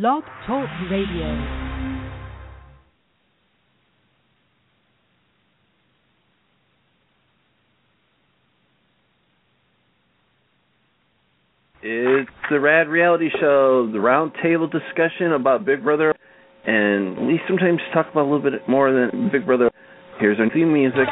Blog Talk Radio. It's the Rad Reality Show, the roundtable discussion about Big Brother, and we sometimes talk about a little bit more than Big Brother. Here's our theme music.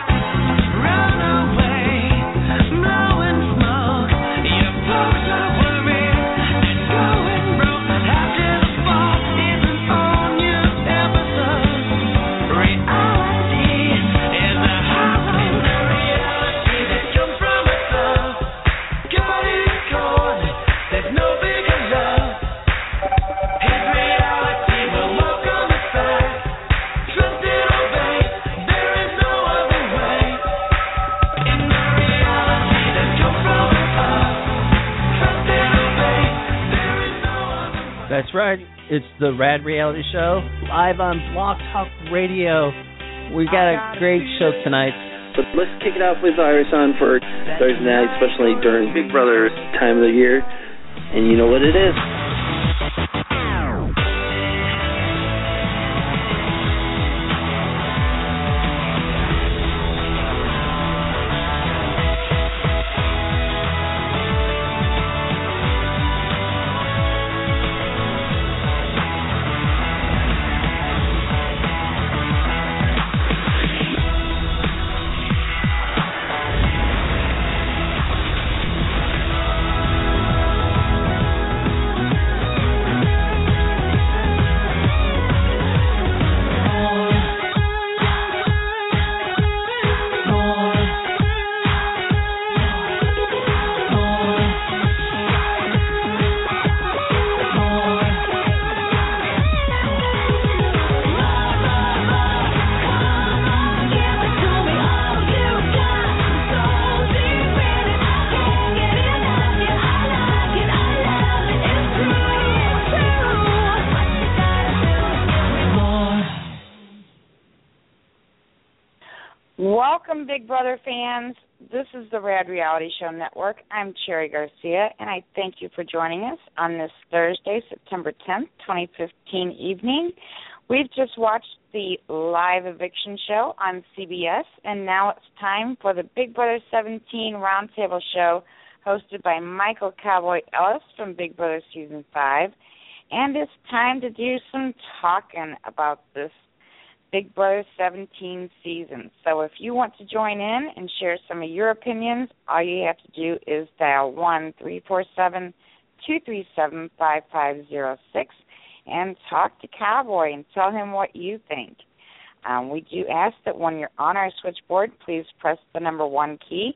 That's right. It's the Rad Reality Show live on Blog Talk Radio. We got a great show tonight. But let's kick it off with Iris on for Thursday night, especially during Big Brother time of the year. And you know what it is. Big Brother fans. This is the Rad Reality Show Network. I'm Cherry Garcia, and I thank you for joining us on this Thursday, September 10th, 2015 evening. We've just watched the live eviction show on CBS, and now it's time for the Big Brother 17 Roundtable Show hosted by Michael Cowboy Ellis from Big Brother Season 5. And it's time to do some talking about this Big Brother 17 season. So if you want to join in and share some of your opinions, all you have to do is dial one three four seven two three seven five five zero six and talk to Cowboy and tell him what you think. Um, we do ask that when you're on our switchboard, please press the number one key.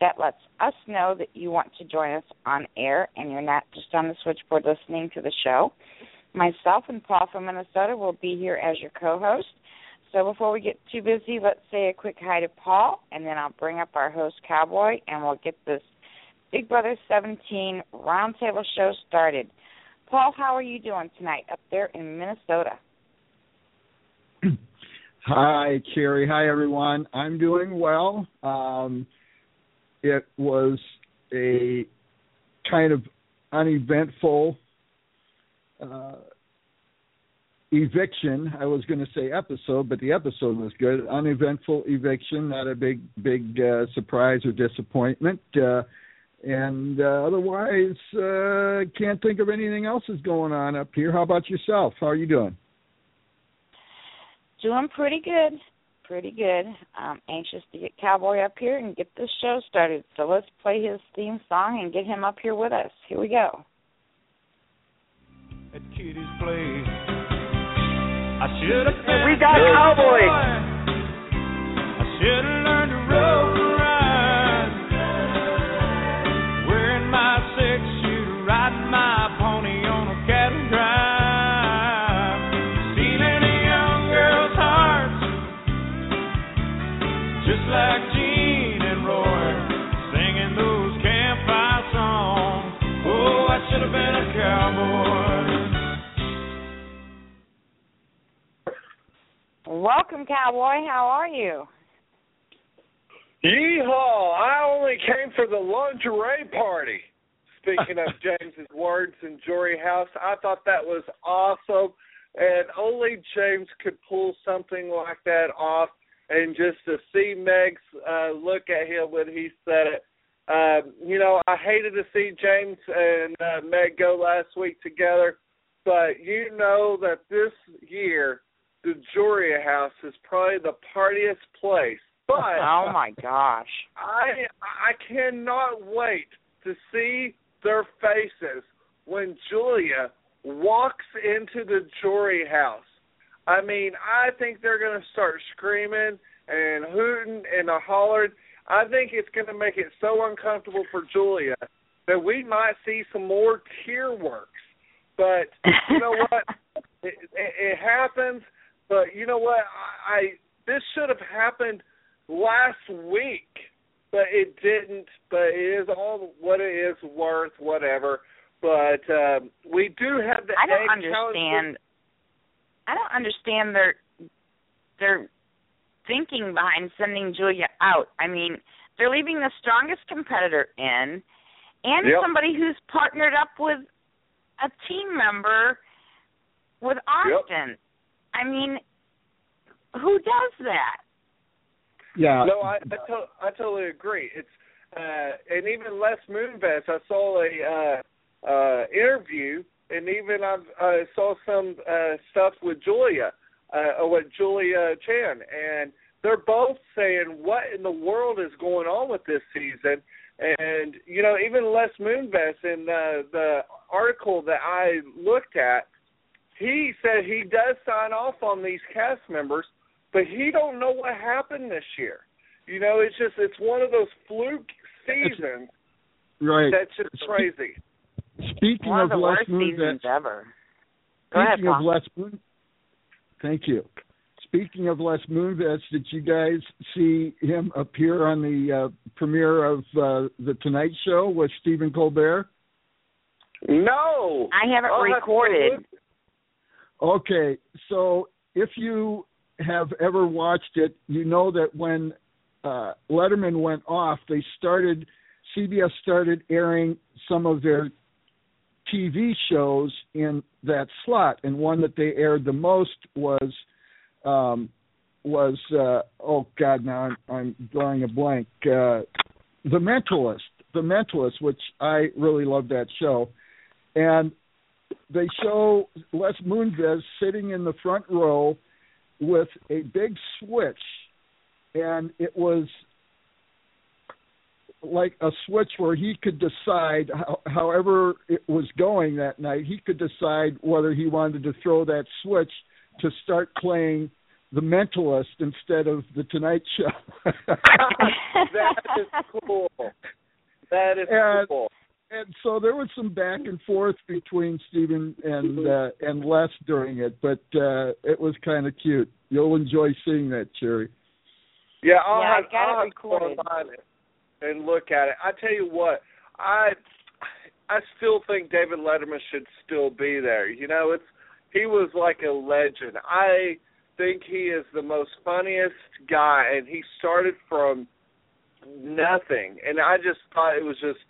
That lets us know that you want to join us on air and you're not just on the switchboard listening to the show. Myself and Paul from Minnesota will be here as your co host. So before we get too busy, let's say a quick hi to Paul, and then I'll bring up our host, Cowboy, and we'll get this Big Brother 17 roundtable show started. Paul, how are you doing tonight up there in Minnesota? Hi, Cherry. Hi, everyone. I'm doing well. Um, it was a kind of uneventful uh, eviction. I was going to say episode, but the episode was good. Uneventful eviction, not a big, big uh, surprise or disappointment. Uh, and uh, otherwise, uh, can't think of anything else is going on up here. How about yourself? How are you doing? Doing pretty good. Pretty good. I'm anxious to get Cowboy up here and get this show started. So let's play his theme song and get him up here with us. Here we go. At Kitty's place. I should have We got Cowboy. Welcome, Cowboy. How are you? Yeehaw! I only came for the lingerie party. Speaking of James's words in Jury House, I thought that was awesome, and only James could pull something like that off. And just to see Meg's uh, look at him when he said it, um, you know, I hated to see James and uh, Meg go last week together, but you know that this year the Jury House is probably the partiest place. But oh my gosh, I I cannot wait to see their faces when Julia walks into the jury house. I mean, I think they're going to start screaming and hooting and hollering. I think it's going to make it so uncomfortable for Julia that we might see some more tear works. But you know what? It, it, it happens. But you know what? I, I this should have happened last week, but it didn't. But it is all what it is worth, whatever. But um, we do have the. I don't understand. I don't understand their their thinking behind sending Julia out. I mean, they're leaving the strongest competitor in, and Yep. somebody who's partnered up with a team member with Austin. I mean, who does that? Yeah. No, I I, to, I totally agree. It's uh and even Les Moonves, I saw a uh uh interview and even I uh, saw some uh stuff with Julia, uh with Julie Chen and they're both saying what in the world is going on with this season and you know even Les Moonves in the the article that I looked at he said he does sign off on these cast members but he don't know what happened this year. You know, it's just it's one of those fluke seasons Right. that's just crazy. Speaking One of of the Les worst Moonves, seasons ever. Go ahead, speaking of Paul. Les Moon, thank you. Speaking of Les Moonves, did you guys see him appear on the uh, premiere of uh, the Tonight Show with Stephen Colbert? No, I haven't I'll have to recorded. Okay, so if you have ever watched it, you know that when uh, Letterman went off, they started CBS started airing some of their TV shows in that slot, and one that they aired the most was um, was uh, oh god, now I'm, I'm drawing a blank. Uh, the Mentalist, The Mentalist, which I really love that show, and they show Les Moonves sitting in the front row with a big switch, and it was like a switch where he could decide, how, however it was going that night, he could decide whether he wanted to throw that switch to start playing The Mentalist instead of The Tonight Show. that is cool. That is And- cool. And so there was some back and forth between Stephen and uh, and Les during it, but uh, it was kind of cute. You'll enjoy seeing that, Cherry. Yeah, I'll Yeah, I have, got it I'll have to go recorded. online and look at it. I tell you what, I I still think David Letterman should still be there. You know, it's he was like a legend. I think he is the most funniest guy, and he started from nothing. And I just thought it was just,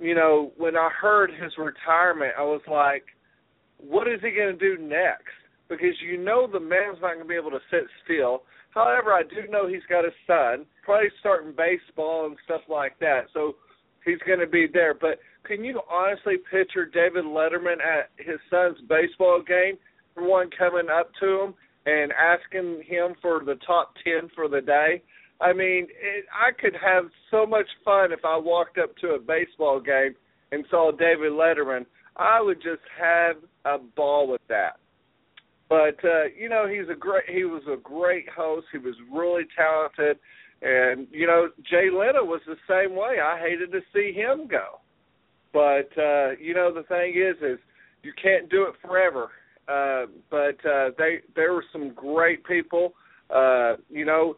you know, when I heard his retirement, I was like, what is he going to do next? Because you know the man's not going to be able to sit still. However, I do know he's got a son, probably starting baseball and stuff like that. So he's going to be there. But can you honestly picture David Letterman at his son's baseball game? Everyone coming up to him and asking him for the top ten for the day. I mean, it, I could have so much fun if I walked up to a baseball game and saw David Letterman. I would just have a ball with that. But uh, you know, he's a great he was a great host. He was really talented and you know, Jay Leno was the same way. I hated to see him go. But uh, you know, the thing is is you can't do it forever. Uh but uh they there were some great people. Uh, you know,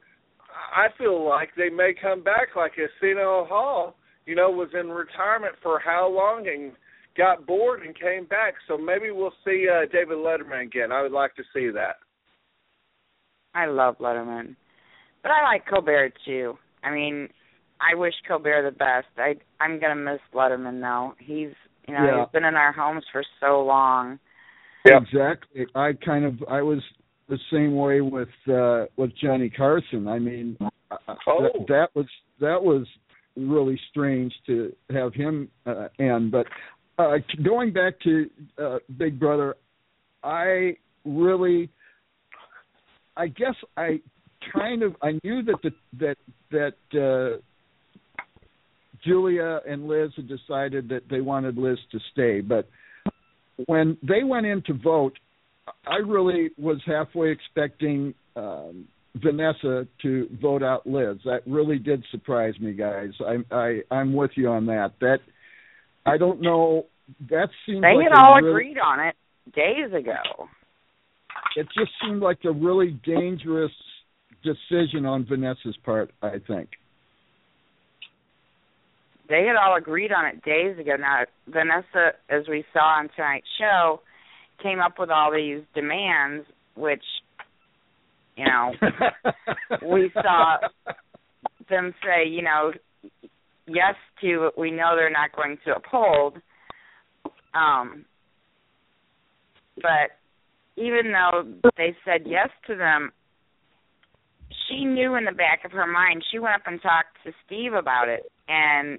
I feel like they may come back like Arsenio Hall, you know, was in retirement for how long and got bored and came back. So maybe we'll see uh, David Letterman again. I would like to see that. I love Letterman, but I like Colbert too. I mean, I wish Colbert the best. I I'm gonna miss Letterman though. He's you know Yeah. he's been in our homes for so long. Yep. Exactly. I kind of I was the same way with uh with Johnny Carson. I mean, uh, Oh. that, that was that was really strange to have him uh, end. But uh going back to uh Big Brother, I really I guess I kind of I knew that the that that uh Julia and Liz had decided that they wanted Liz to stay, but when they went in to vote, I really was halfway expecting um, Vanessa to vote out Liz. That really did surprise me, guys. I, I I'm with you on that. That I don't know. That seemed They like had all really- agreed on it days ago. It just seemed like a really dangerous decision on Vanessa's part. I think. They had all agreed on it days ago. Now Vanessa, as we saw on tonight's show, came up with all these demands, which you know we saw them say, you know, yes to we know they're not going to uphold. Um, but even though they said yes to them, she knew in the back of her mind. She went up and talked to Steve about it, and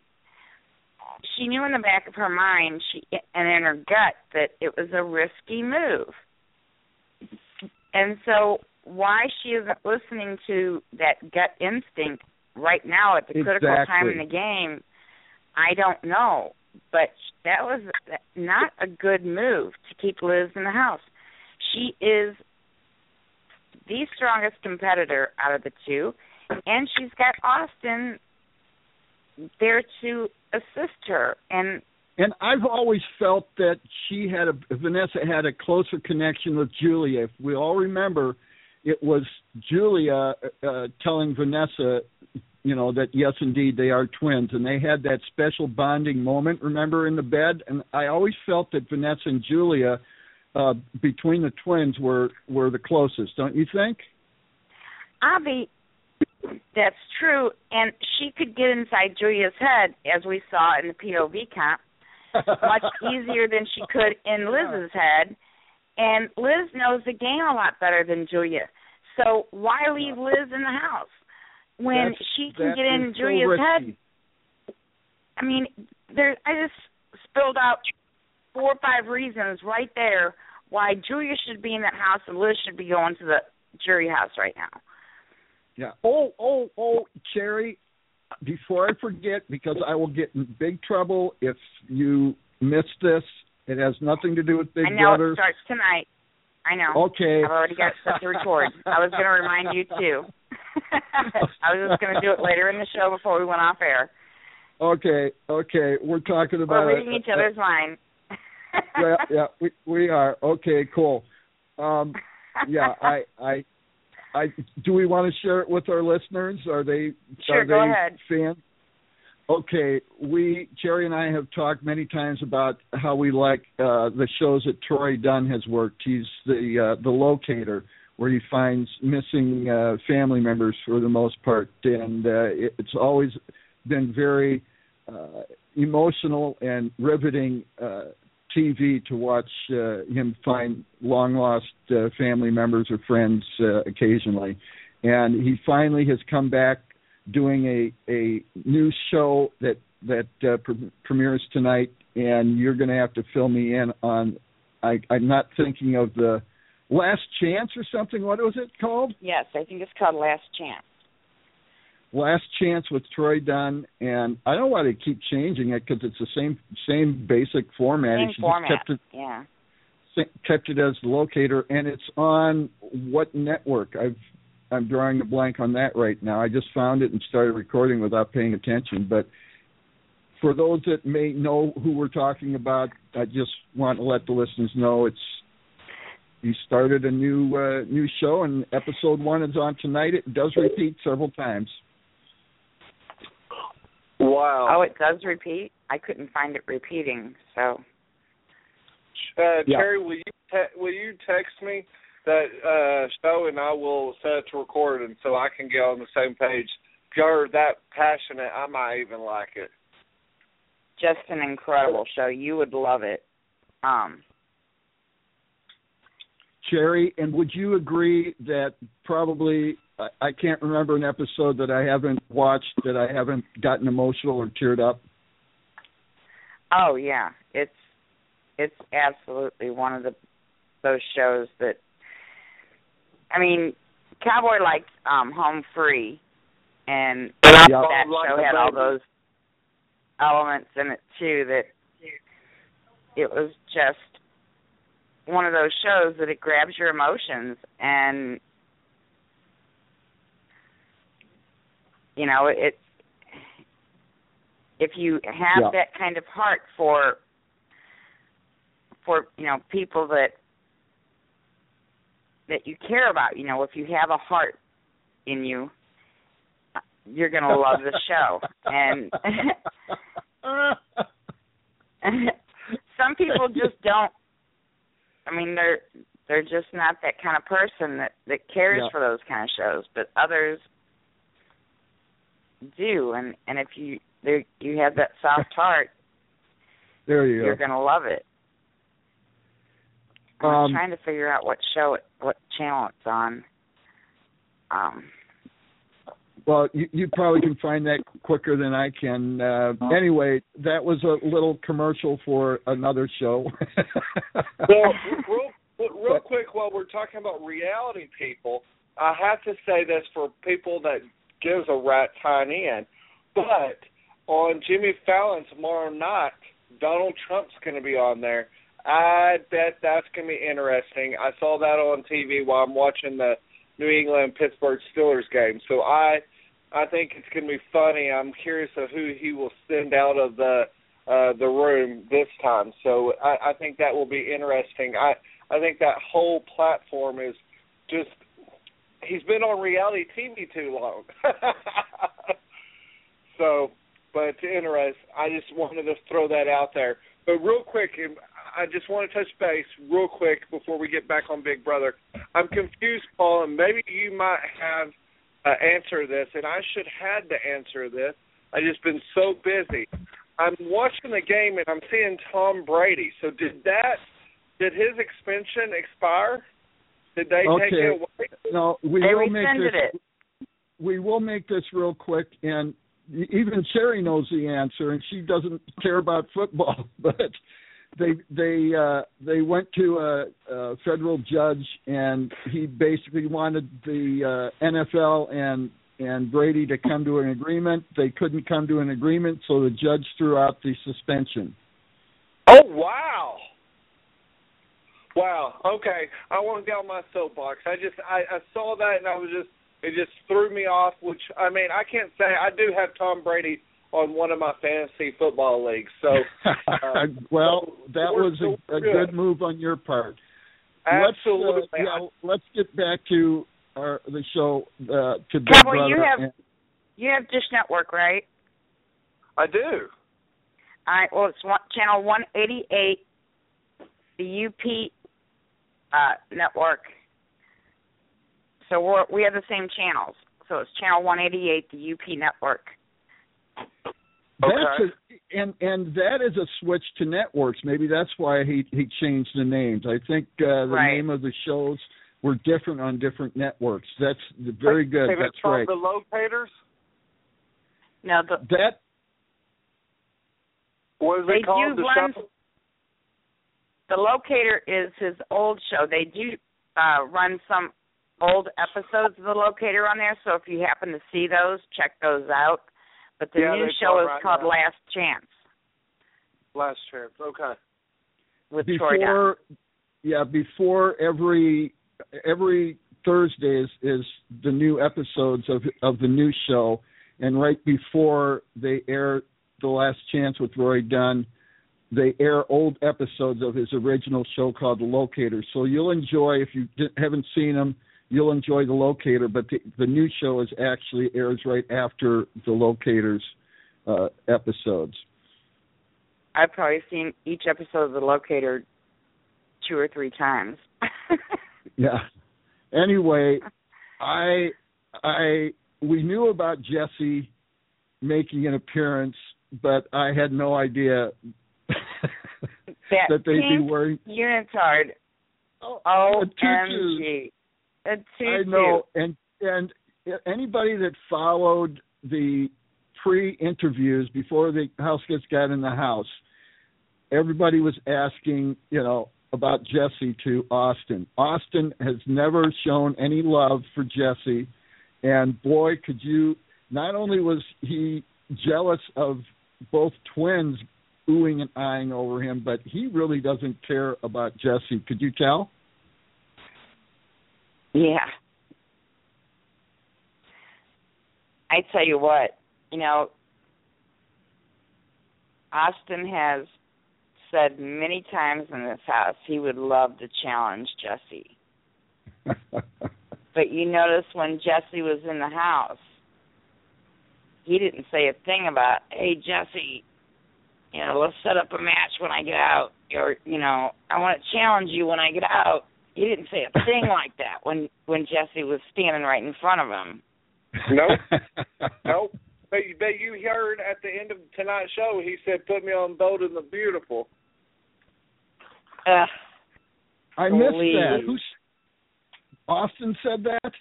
she knew in the back of her mind, she and in her gut that it was a risky move. And so, why she isn't listening to that gut instinct right now at the critical time in the game, I don't know. But that was not a good move to keep Liz in the house. She is the strongest competitor out of the two, and she's got Austin there to assist her. And And I've always felt that she had a Vanessa had a closer connection with Julia. If we all remember, it was Julia uh, telling Vanessa, you know, that yes, indeed they are twins, and they had that special bonding moment. Remember in the bed, and I always felt that Vanessa and Julia, uh, between the twins, were were the closest. Don't you think? Avi, that's true. And she could get inside Julia's head, as we saw in the POV comp, much easier than she could in Liz's head. And Liz knows the game a lot better than Julia. So why leave Liz in the house when That's- she can get in so Julia's head? I mean, there. I just spilled out four or five reasons right there why Julia should be in that house and Liz should be going to the jury house right now. Yeah. Oh, oh, oh, Cherry. Before I forget, because I will get in big trouble if you miss this. It has nothing to do with Big I know Brother. it starts tonight. I know. Okay. I've already got it set to record. I was going to remind you too. I was just going to do it later in the show before we went off air. Okay, okay. We're talking about We're reading each other's mind. yeah, yeah, we we are. Okay, cool. Um yeah, I I I do we want to share it with our listeners? Are they Sure, are go they ahead. fans? Okay, we Cherry and I have talked many times about how we like uh the shows that Troy Dunn has worked. He's the uh the locator where he finds missing uh family members for the most part and uh it, it's always been very uh emotional and riveting uh TV to watch uh, him find long lost uh, family members or friends uh, occasionally, and he finally has come back doing a a new show that that uh, pre- premieres tonight, and you're going to have to fill me in on. I, I'm not thinking of the Last Chance or something. What was it called? yes, I think it's called Last Chance. Last Chance with Troy Dunn, and I don't want to keep changing it because it's the same same basic format. Same He just format. kept it Yeah. kept it as the locator, and it's on what network? I've I'm drawing a blank on that right now. I just found it and started recording without paying attention. But for those that may know who we're talking about, I just want to let the listeners know it's he started a new uh, new show, and episode one is on tonight. It does repeat several times. Wow. Oh, it does repeat. I couldn't find it repeating. So Uh, Yeah. Cherry, will you te- will you text me that uh show and I will set it to record and so I can get on the same page. If you're that passionate, I might even like it. Just an incredible show. You would love it. Um Cherry, and would you agree that probably I, I can't remember an episode that I haven't watched that I haven't gotten emotional or teared up? Oh yeah, it's it's absolutely one of the those shows that I mean, Cowboy liked um Home Free and Yeah. that show had all those elements in it too that it was just one of those shows that it grabs your emotions and you know it if you have Yeah. that kind of heart for for you know people that that you care about you know if you have a heart in you you're going to love the show and some people just don't i mean they're they're just not that kind of person that that cares Yeah. for those kind of shows but others do and and if you there you have that soft heart there you you're go. going to love it i'm Um, trying to figure out what show it what channel it's on um Well, you, you probably can find that quicker than I can. Uh, anyway, that was a little commercial for another show. Well, real, real quick, while we're talking about reality people, I have to say this for people that gives a rat tiny in, but on Jimmy Fallon tomorrow night, Donald Trump's going to be on there. I bet that's going to be interesting. I saw that on TV while I'm watching the New England Pittsburgh Steelers game. So I I think it's going to be funny. I'm curious of who he will send out of the uh the room this time. So I, I think that will be interesting. I I think that whole platform is just he's been on reality TV too long. so, but it's interesting. I just wanted to throw that out there. But real quick, I just want to touch base real quick before we get back on Big Brother. I'm confused, Paul, and maybe you might have uh, answer this, and I should had to answer this. I've just been so busy. I'm watching the game and I'm seeing Tom Brady. So did that? Did his extension expire? Did they take it away? no, we they will make this. it We will make this real quick, and even Cherry knows the answer, and she doesn't care about football, but they they uh they went to a, a federal judge and he basically wanted the uh NFL and and Brady to come to an agreement. They couldn't come to an agreement, so the judge threw out the suspension. Oh wow. Wow. Okay. I want to get on my soapbox. I just I, I saw that and I was just it just threw me off. Which I mean I can't say I do have Tom Brady on one of my fantasy football leagues. So uh, well, that was a, a good move on your part. absolutely. Let's, uh, yeah, let's get back to our the show uh, to Big Cowboy, Brother. you have- and- you have dish network right I do. all right well it's one, channel 188 the up uh network so we're we have the same channels so it's channel 188 the up network That's a, and and that is a switch to networks. Maybe that's why he he changed the names. I think uh, the Right. name of the shows were different on different networks. That's very good. Hey, That's it's right. The locators. no the That What is They it called? do the run- show? the locator is his old show they do uh run some old episodes of the locator on there so if you happen to see those check those out but the Yeah, new show is right called now. last chance Last chance. Okay. with Troy Dunn. before yeah before every every Thursday is, is the new episodes of of the new show, and right before they air the last chance with Troy Dunn, they air old episodes of his original show called The Locator. So you'll enjoy if you di- haven't seen them. You'll enjoy The Locator, but the, the new show is actually airs right after The Locator's uh, episodes. I've probably seen each episode of The Locator two or three times. Yeah. Anyway, I I we knew about Jesse making an appearance, but I had no idea That, that they'd be wearing unitard. oh, O a tutu. M G. A tutu. I know, and and anybody that followed the pre-interviews before the house gets got in the house, everybody was asking, you know, about Jesse to Austin. Austin has never shown any love for Jesse, and boy, could you! Not only was he jealous of both twins oohing and eyeing over him, but he really doesn't care about Jesse. Could you tell? Yeah. I tell you what, you know, Austin has said many times in this house he would love to challenge Jesse. But you notice when Jesse was in the house, he didn't say a thing about, "Hey Jesse, you know, let's set up a match when I get out," or you know, "I want to challenge you when I get out." He didn't say a thing like that when when Jesse was standing right in front of him. Nope. nope. But, but you heard at the end of tonight's show, he said, "Put me on Bold and the Beautiful." Ugh. I missed Please. that. Who's Austin said that?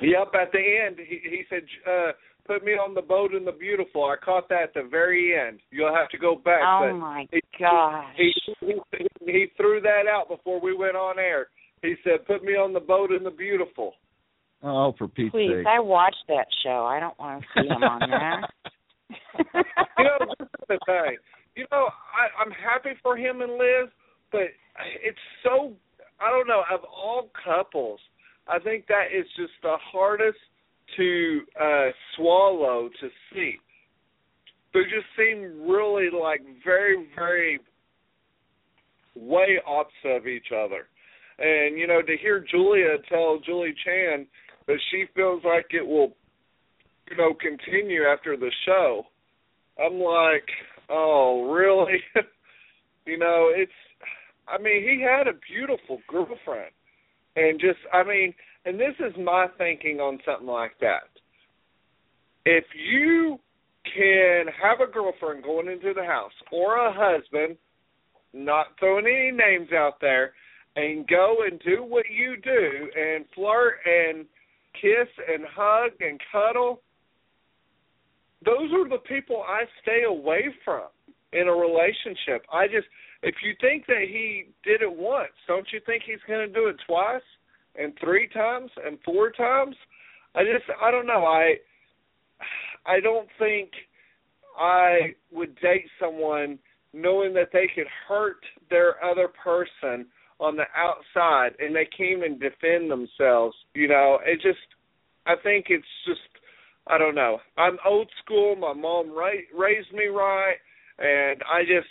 Yep. At the end, he he said, uh, "Put me on the Bold and the Beautiful." I caught that at the very end. You'll have to go back. Oh but my he, gosh. He, he he threw that out before we went on air. He said, "Put me on the Bold and the Beautiful." Oh, for Pete's Please, sake! I watched that show. I don't want to see him on there. you know, this is the thing. You know, I, I'm happy for him and Liz, but it's so I don't know. Of all couples, I think that is just the hardest to uh swallow to see. They just seem really like very, very way opposite of each other. And you know, to hear Julia tell Julie Chen that she feels like it will, you know, continue after the show, I'm like, oh, really? you know, it's. I mean, he had a beautiful girlfriend, and just, I mean, and this is my thinking on something like that. If you can have a girlfriend going into the house or a husband, not throwing any names out there, and go and do what you do and flirt and kiss and hug and cuddle, those are the people I stay away from in a relationship. I just if you think that he did it once, don't you think he's going to do it twice and three times and four times? I just I don't know. I I don't think I would date someone knowing that they could hurt their other person on the outside and they came and defend themselves. You know, it just I think it's just I don't know. I'm old school. My mom ra- raised me right, and I just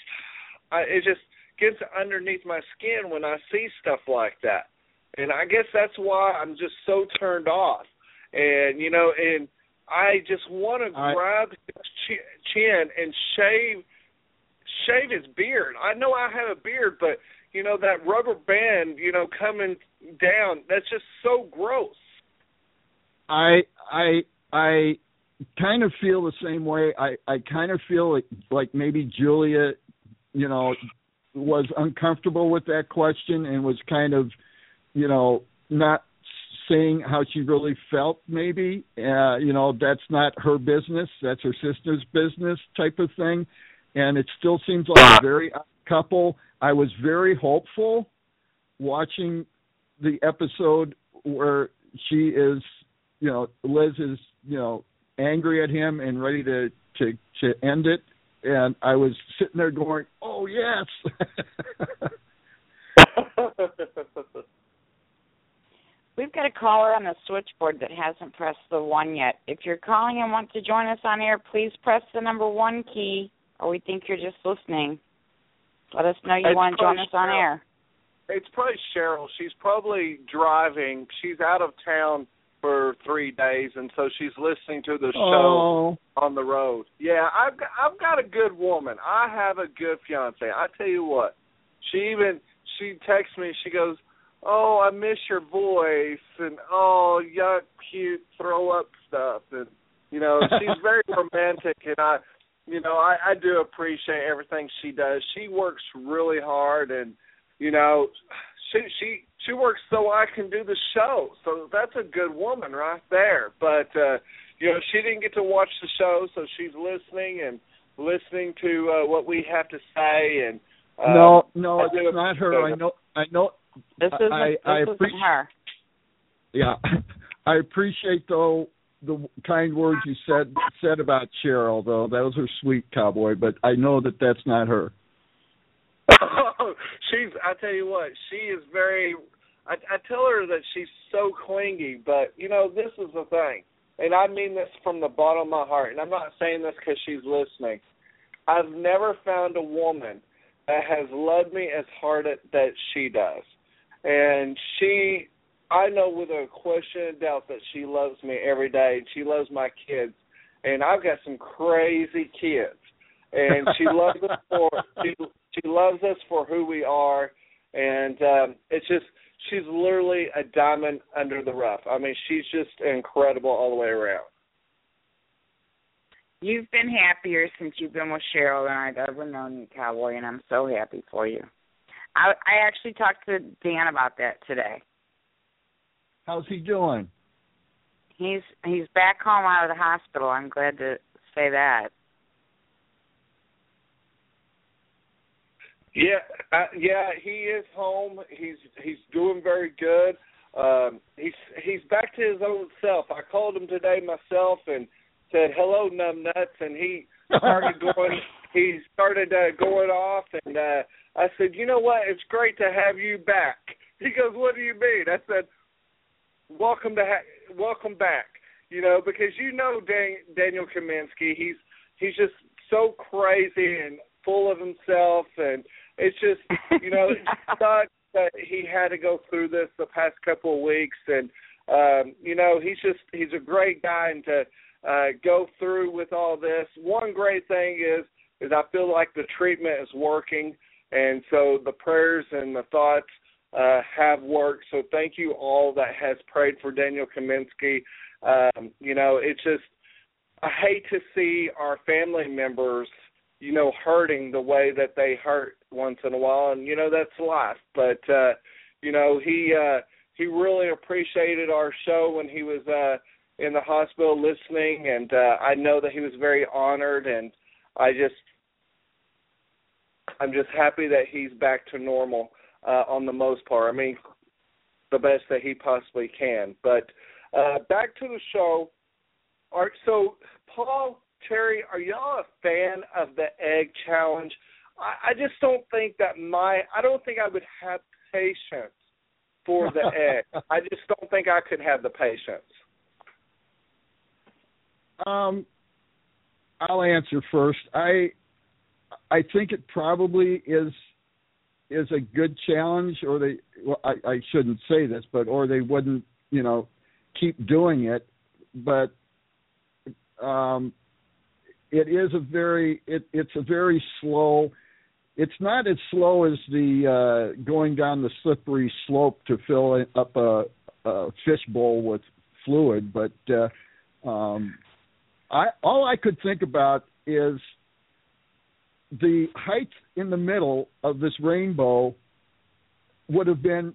I, it just gets underneath my skin when I see stuff like that. And I guess that's why I'm just so turned off. And you know, and I just want to grab his chi- chin and shave shave his beard. I know I have a beard, but you know that rubber band, you know, coming down, that's just so gross. I I I kind of feel the same way. I I kind of feel like like maybe Julia, you know, was uncomfortable with that question and was kind of, you know, not saying how she really felt maybe uh you know that's not her business that's her sister's business type of thing. And it still seems like a very odd couple. I was very hopeful watching the episode where she is you know liz is you know angry at him and ready to to to end it. And i was sitting there going oh yes We've got a caller on the switchboard that hasn't pressed the one yet. If you're calling and want to join us on air, please press the number one key, or we think you're just listening. Let us know you It's want to join us on Cheryl. air. It's probably Cheryl. She's probably driving. She's out of town for three days, and so she's listening to the show oh on the road. Yeah, I've got, I've got a good woman. I have a good fiance. I tell you what, she even she texts me. She goes, oh, I miss your voice, and oh, yuck, cute, throw up stuff, and you know, she's very romantic, and I, you know, I, I do appreciate everything she does. She works really hard, and you know, she she she works so I can do the show. So that's a good woman right there. But uh, you know, she didn't get to watch the show, so she's listening and listening to uh, what we have to say. And uh, no, no, it's not her. I know. I know. This isn't, I, this I isn't appreciate. her. Yeah, I appreciate though the kind words you said said about Cheryl. Though those are sweet, cowboy. But I know that that's not her. she's. I tell you what, she is very. I, I tell her that she's so clingy, but you know this is the thing, and I mean this from the bottom of my heart, and I'm not saying this because she's listening. I've never found a woman that has loved me as hard as, that she does, and she. I know with a question of doubt that she loves me every day. and She loves my kids, and I've got some crazy kids, and she loves us for she she loves us for who we are, and um, it's just she's literally a diamond under the rough. I mean, she's just incredible all the way around. You've been happier since you've been with Cheryl than I've ever known you, Cowboy, and I'm so happy for you. I I actually talked to Dan about that today. How's he doing? He's he's back home out of the hospital. I'm glad to say that. Yeah, uh, yeah, he is home. He's he's doing very good. Um, he's he's back to his old self. I called him today myself and said hello, numbnuts, and he started going. He started uh, going off, and uh, I said, you know what? It's great to have you back. He goes, what do you mean? I said, welcome to ha- welcome back. You know, because you know Dan- Daniel Kaminsky. He's he's just so crazy and full of himself, and it's just you know it sucks that he had to go through this the past couple of weeks, and um, you know he's just he's a great guy, and to uh, go through with all this. One great thing is is I feel like the treatment is working, and so the prayers and the thoughts uh, have worked. So thank you all that has prayed for Daniel Kaminsky. Um, you know, it's just I hate to see our family members, you know, hurting the way that they hurt once in a while, and you know that's life. But uh, you know, he uh, he really appreciated our show when he was uh, in the hospital listening, and uh, I know that he was very honored, and I just I'm just happy that he's back to normal uh, on the most part. I mean, the best that he possibly can. But uh, back to the show. Right, so Paul, Cherry, are y'all a fan of the egg challenge? I, I just don't think that my I don't think I would have patience for the egg. I just don't think I could have the patience. Um, I'll answer first. I I think it probably is is a good challenge, or they well, I, I shouldn't say this, but or they wouldn't you know keep doing it. But um, it is a very it, it's a very slow. It's not as slow as the uh, going down the slippery slope to fill up a, a fish bowl with fluid, but uh, um, I all I could think about is the height in the middle of this rainbow would have been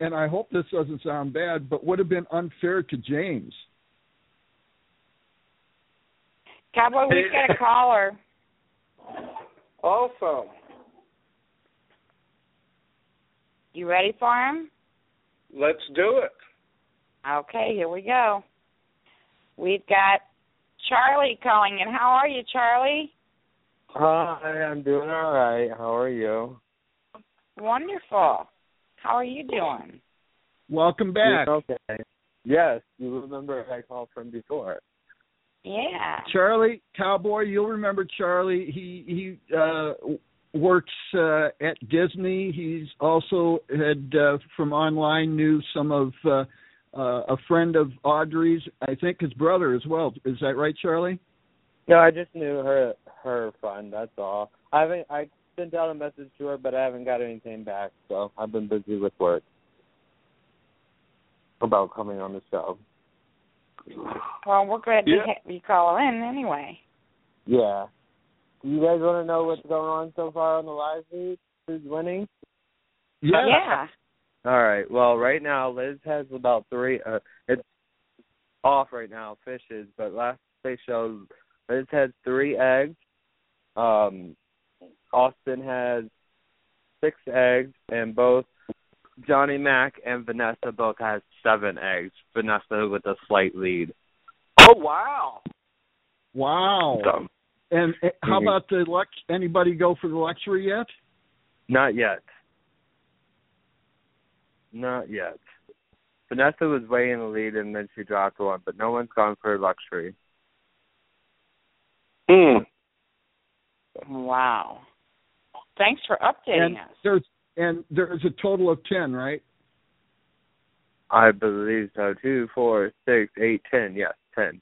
and I hope this doesn't sound bad, but would have been unfair to James. Cowboy, we've got a caller. Awesome. You ready for him? Let's do it. Okay, here we go. We've got Charlie calling in. How are you, Charlie? Hi, I'm doing all right. How are you? Wonderful. How are you doing? Welcome back. Doing okay. Yes, you remember I called from before. Yeah. Charlie Cowboy, you'll remember Charlie. He he uh works uh at Disney. He's also had uh from online knew some of uh, uh a friend of Audrey's, I think his brother as well. Is that right, Charlie? No, I just knew her her friend, that's all. I haven't I sent out a message to her but I haven't got anything back, so I've been busy with work. about coming on the show. Well, we're glad Yeah. to have you call in anyway. Yeah. Do you guys want to know what's going on so far on the live feed? Who's winning? Yeah. Yeah. All right. Well, right now Liz has about three. Uh, it's off right now, fishes. But last they showed, Liz has three eggs. Um, Austin has six eggs, and both Johnny Mac and Vanessa both has seven eggs. Vanessa with a slight lead. Oh wow. Wow. So, And uh, how Mhm. about the lux? Anybody go for the luxury yet? not yet. Not yet. Vanessa was way in the lead, and then she dropped one, but no one's gone for luxury. Hmm. Wow. Thanks for updating and us. there's and there's a total of ten, right? I believe so. Two, four, six, eight, ten. Yes, ten.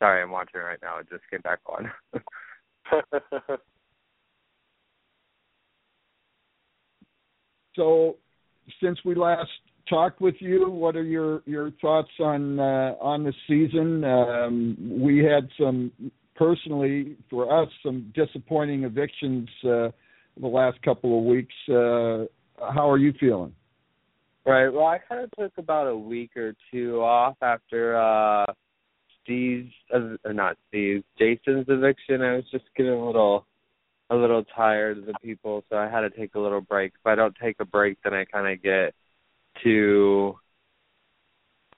Sorry, I'm watching right now. It just came back on. So, since we last talked with you, what are your your thoughts on uh, on the season? Um, we had some personally for us some disappointing evictions uh, the last couple of weeks. Uh, how are you feeling? right. Well, I kind of took about a week or two off after uh Steve's, uh, or not Steve's, Jason's eviction. I was just getting a little, a little tired of the people, so I had to take a little break. If I don't take a break, then I kind of get too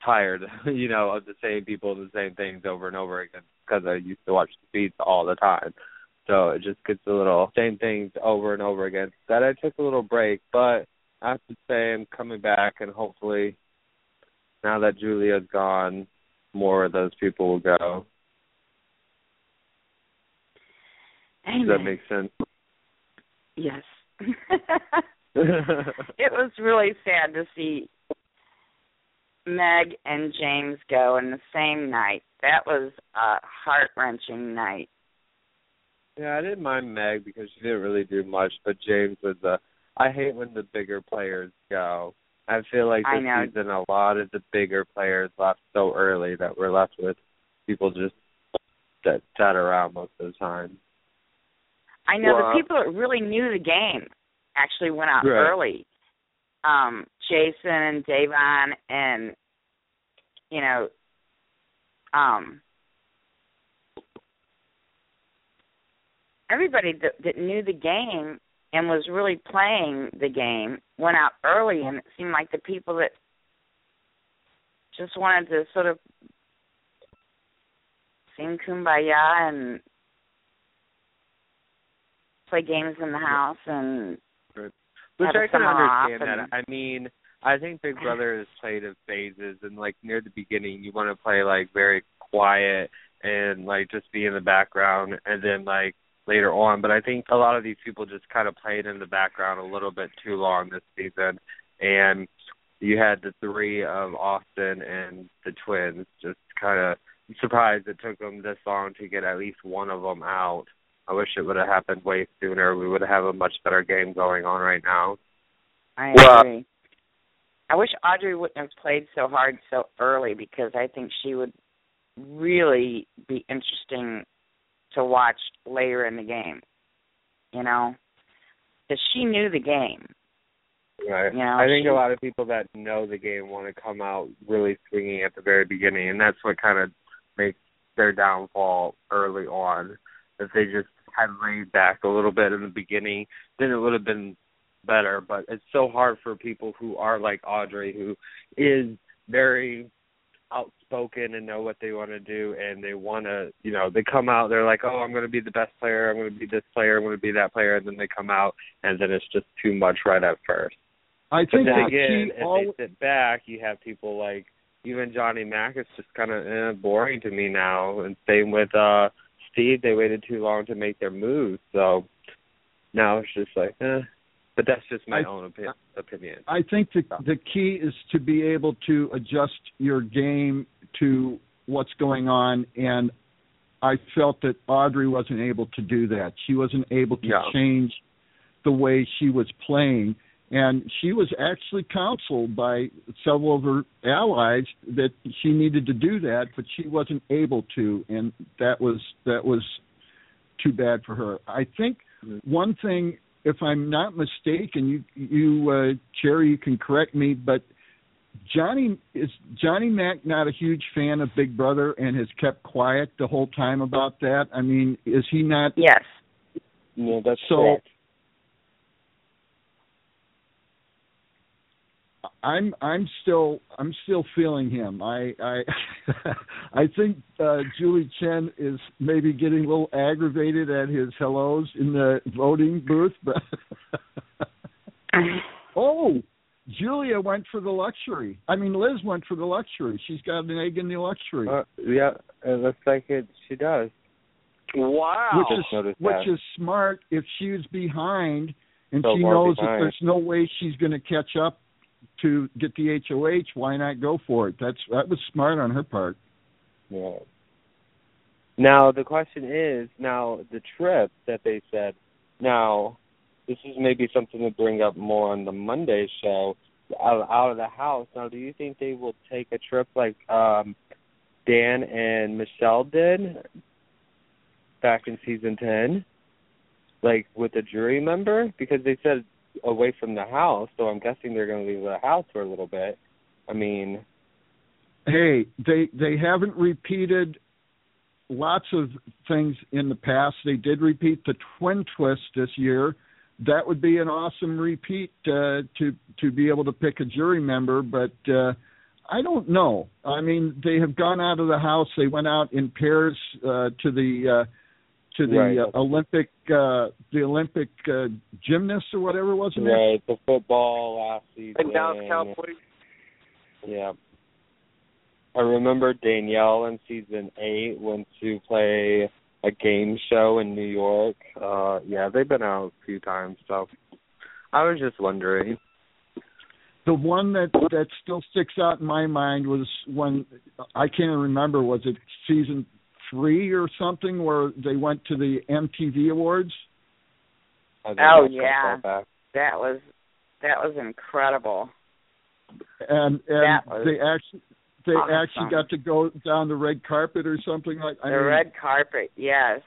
tired, you know, of the same people, the same things over and over again because I used to watch the feeds all the time. So it just gets a little same things over and over again. That I took a little break, but I have to say I'm coming back and hopefully now that Julia's gone, more of those people will go. Does that make sense? Yes. it was really sad to see Meg and James go in the same night. That was a heart wrenching night. Yeah, I didn't mind Meg because she didn't really do much, but James was a. I hate when the bigger players go. I feel like I this season a lot of the bigger players left so early that we're left with people just that sat around most of the time. I know Wow. the people that really knew the game actually went out Right. early. Um, Jason and Da'Vonne and you know, um everybody that, that knew the game and was really playing the game went out early and it seemed like the people that just wanted to sort of sing kumbaya and play games in the house and Which I can understand and- that. I mean, I think Big Brother is played in phases, and like near the beginning, you want to play like very quiet and like just be in the background, and then like later on. But I think a lot of these people just kind of played in the background a little bit too long this season, and you had the three of Austin and the twins. Just kind of surprised it took them this long to get at least one of them out. I wish it would have happened way sooner. We would have a much better game going on right now. I Well- uh, agree. I wish Audrey wouldn't have played so hard so early because I think she would really be interesting to watch later in the game. You know, because she knew the game. Right. You know, I think she- a lot of people that know the game want to come out really swinging at the very beginning, and that's what kind of makes their downfall early on. If they just had laid back a little bit in the beginning, then it would have been better. But it's so hard for people who are like Audrey, who is very outspoken and know what they want to do and they want to you know they come out they're like oh i'm going to be the best player i'm going to be this player i'm going to be that player and then they come out and then it's just too much right at first I but think then again, if they sit back, you have people like even Johnny Mac. It's just kind of eh, boring to me now. And same with uh Steve. They waited too long to make their moves, so now it's just like, eh. But that's just my I- own opi- opinion. I think the the key is to be able to adjust your game to what's going on, and I felt that Audrey wasn't able to do that. She wasn't able to Yeah. change the way she was playing, and she was actually counseled by several of her allies that she needed to do that, but she wasn't able to, and that was that was too bad for her. I think one thing, if I'm not mistaken, you you uh, Cherry, you can correct me, but Johnny is Johnny Mac not a huge fan of Big Brother and has kept quiet the whole time about that. I mean, is he not? Yes. Yeah, that's So correct. I'm I'm still I'm still feeling him. I I I think uh Julie Chen is maybe getting a little aggravated at his hellos in the voting booth, but oh, Julia went for the luxury. I mean Liz went for the luxury. She's got an egg in the luxury. Uh, yeah, it looks like it. She does. Wow. which is which that. is smart if she's behind and So she far knows that there's no way she's going to catch up to get the HOH. Why not go for it? That's that was smart on her part. Yeah. Now the question is, now the trip that they said. Now, this is maybe something to bring up more on the Monday show. Out, out of the house. Now, do you think they will take a trip like um Dan and Michelle did back in season ten, like with a jury member? Because they said away from the house, so I'm guessing they're going to leave the house for a little bit. I mean, Hey, they they haven't repeated lots of things in the past. They did repeat the twin twist this year. That would be an awesome repeat uh, to to be able to pick a jury member, but uh, I don't know. I mean, they have gone out of the house. They went out in pairs uh, to the uh, to the Right. uh, Olympic uh, the Olympic uh, gymnast or whatever wasn't it? right, the football last season. And Dallas Cowboys. Yeah. I remember Danielle in season eight went to play a game show in New York. Uh yeah, they've been out a few times, so I was just wondering. the one that that still sticks out in my mind was when I can't remember was it season three or something where they went to the MTV Awards. Oh, yeah. so. That was that was incredible. and and That was they actually they awesome. actually got to go down the red carpet or something like. I the mean, red carpet, yes.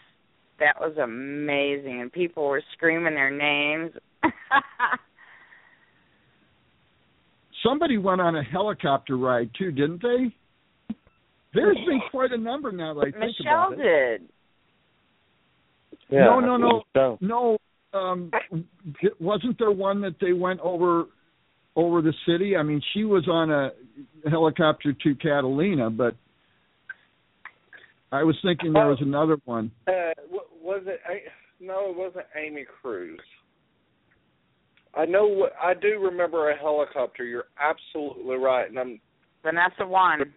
That was amazing and people were screaming their names. Somebody went on a helicopter ride too, didn't they? There's been quite a number now that I think Michelle about it. did. Yeah, no, no, no, so. no. Um, wasn't there one that they went over over the city? I mean, she was on a helicopter to Catalina, but I was thinking there was another one. Uh, wa- was it? A- No, it wasn't Amy Crews. I know. what I do remember a helicopter. You're absolutely right, and I'm Vanessa won.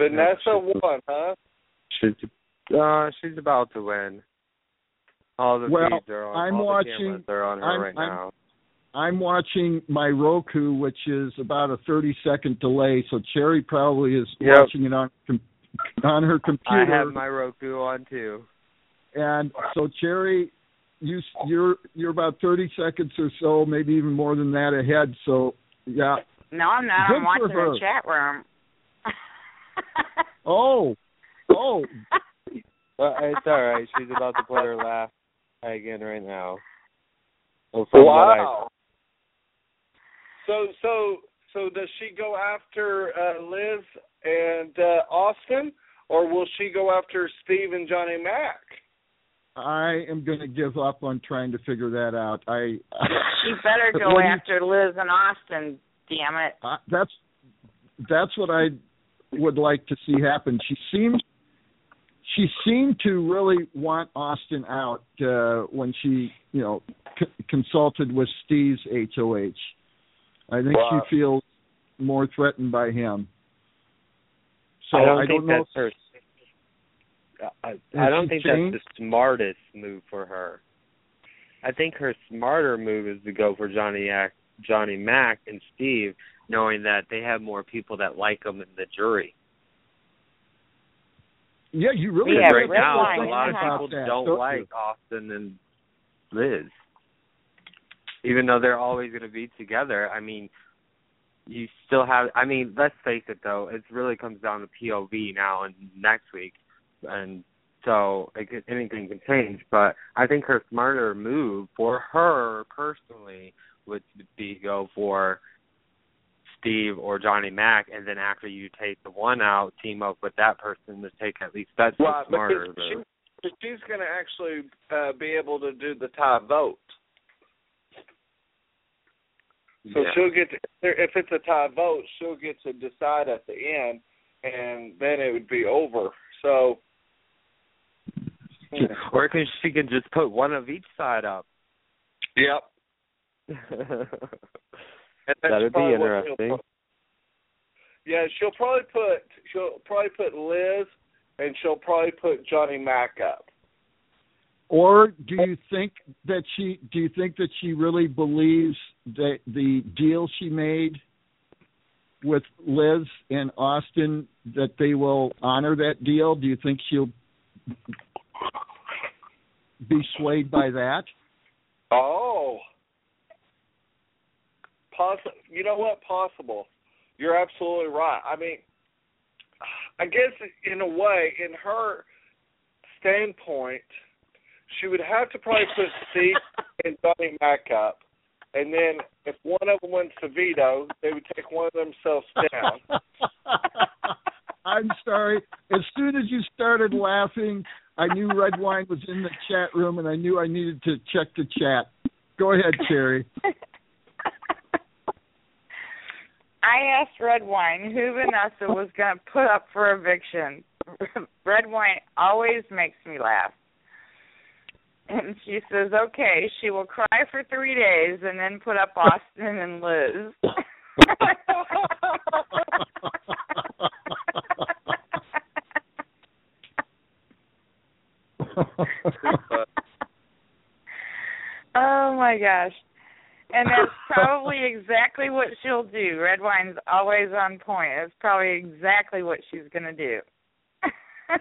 Vanessa won, huh? She's uh she's about to win. All the Well, feeds are on I'm all watching- the cameras are on her I'm- right I'm- now. I'm watching my Roku, which is about a 30 second delay. So Cherry probably is Yep. watching it on com- on her computer. I have my Roku on too. and so Cherry, you you're you're about 30 seconds or so, maybe even more than that ahead. So yeah. No, I'm not. Good I'm watching her. the chat room. Oh, oh. Well, it's all right. She's about to put her last tag in right now. Well, from what I- Wow. So so so does she go after uh, Liz and uh, Austin, or will she go after Steve and Johnny Mac? I am going to give up on trying to figure that out. I She better go When you- after Liz and Austin. Damn it! I, that's that's what I would like to see happen. She seemed she seemed to really want Austin out uh, when she, you know, c- consulted with Steve's HOH. I think Wow. she feels more threatened by him. So I don't I think don't know. that's her. I, I don't think changed? that's the smartest move for her. I think her smarter move is to go for Johnny Ac- Johnny Mac and Steve, knowing that they have more people that like them in the jury. Yeah, you really Yeah, right now, a lot of people that, don't don't like Austin and Liz. even though they're always going to be together. I mean, you still have. I mean, let's face it though, it really comes down to POV now and next week, and so it anything can change. But I think her smarter move for her personally would be go for Steve or Johnny Mac, and then after you take the one out, team up with that person to take at least that's Right, smarter. because she, she's going to actually uh, be able to do the tie vote. So Yeah. she'll get to, if it's a tie vote, she'll get to decide at the end, and then it would be over. So, or can she can just put one of each side up. yep. And that's That'd be probably what she'll interesting. put. Yeah, she'll probably put she'll probably put Liz, and she'll probably put Johnny Mac up. Or do you think that she do you think that she really believes that the deal she made with Liz and Austin that they will honor that deal? Do you think she'll be swayed by that? Oh, possible. You know what? Possible. You're absolutely right. I mean, I guess in a way, in her standpoint, she would have to probably put Steve and Johnny Mac up, and then if one of them wins to veto, they would take one of themselves down. I'm sorry. As soon as you started laughing, I knew Red Wine was in the chat room, and I knew I needed to check the chat. Go ahead, Cherry. I asked Red Wine who Vanessa was going to put up for eviction. Red Wine always makes me laugh. And she says, okay, she will cry for three days and then put up Austin and Liz. oh my gosh. And that's probably exactly what she'll do. Red wine's always on point. That's probably exactly what she's going to do.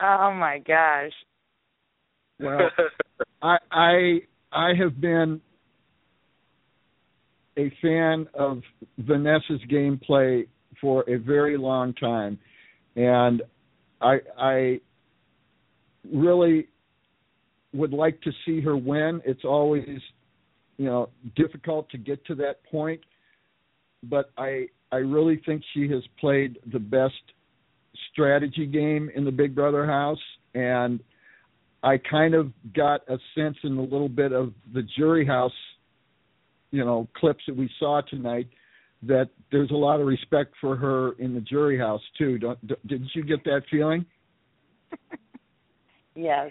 oh my gosh. Well, I I I have been a fan of Vanessa's gameplay for a very long time, and I I really would like to see her win. It's always you know difficult to get to that point, but I I really think she has played the best strategy game in the Big Brother house and I kind of got a sense in a little bit of the jury house, you know, clips that we saw tonight that there's a lot of respect for her in the jury house too. Don't, didn't you get that feeling? Yes.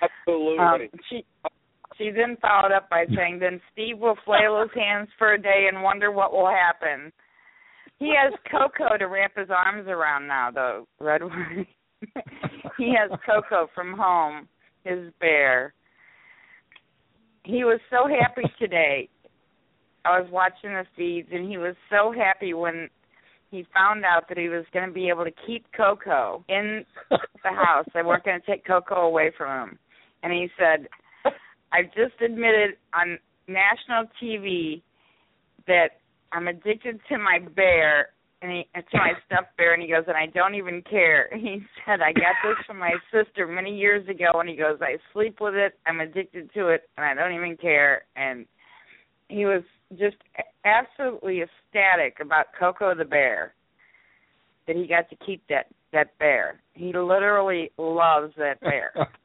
Absolutely. Um, she she then followed up by saying, "Then Steve will flail his hands for a day and wonder what will happen." He has Coco to wrap his arms around now, though. Red Wine. he has Coco from home, his bear. He was so happy today. I was watching the feeds, and he was so happy when he found out that he was going to be able to keep Coco in the house. They weren't going to take Coco away from him. And he said, I just admitted on national TV that I'm addicted to my bear and he to my stuffed bear and he goes and I don't even care. He said I got this from my sister many years ago and he goes I sleep with it, I'm addicted to it and I don't even care and he was just absolutely ecstatic about Coco the bear that he got to keep that that bear. He literally loves that bear.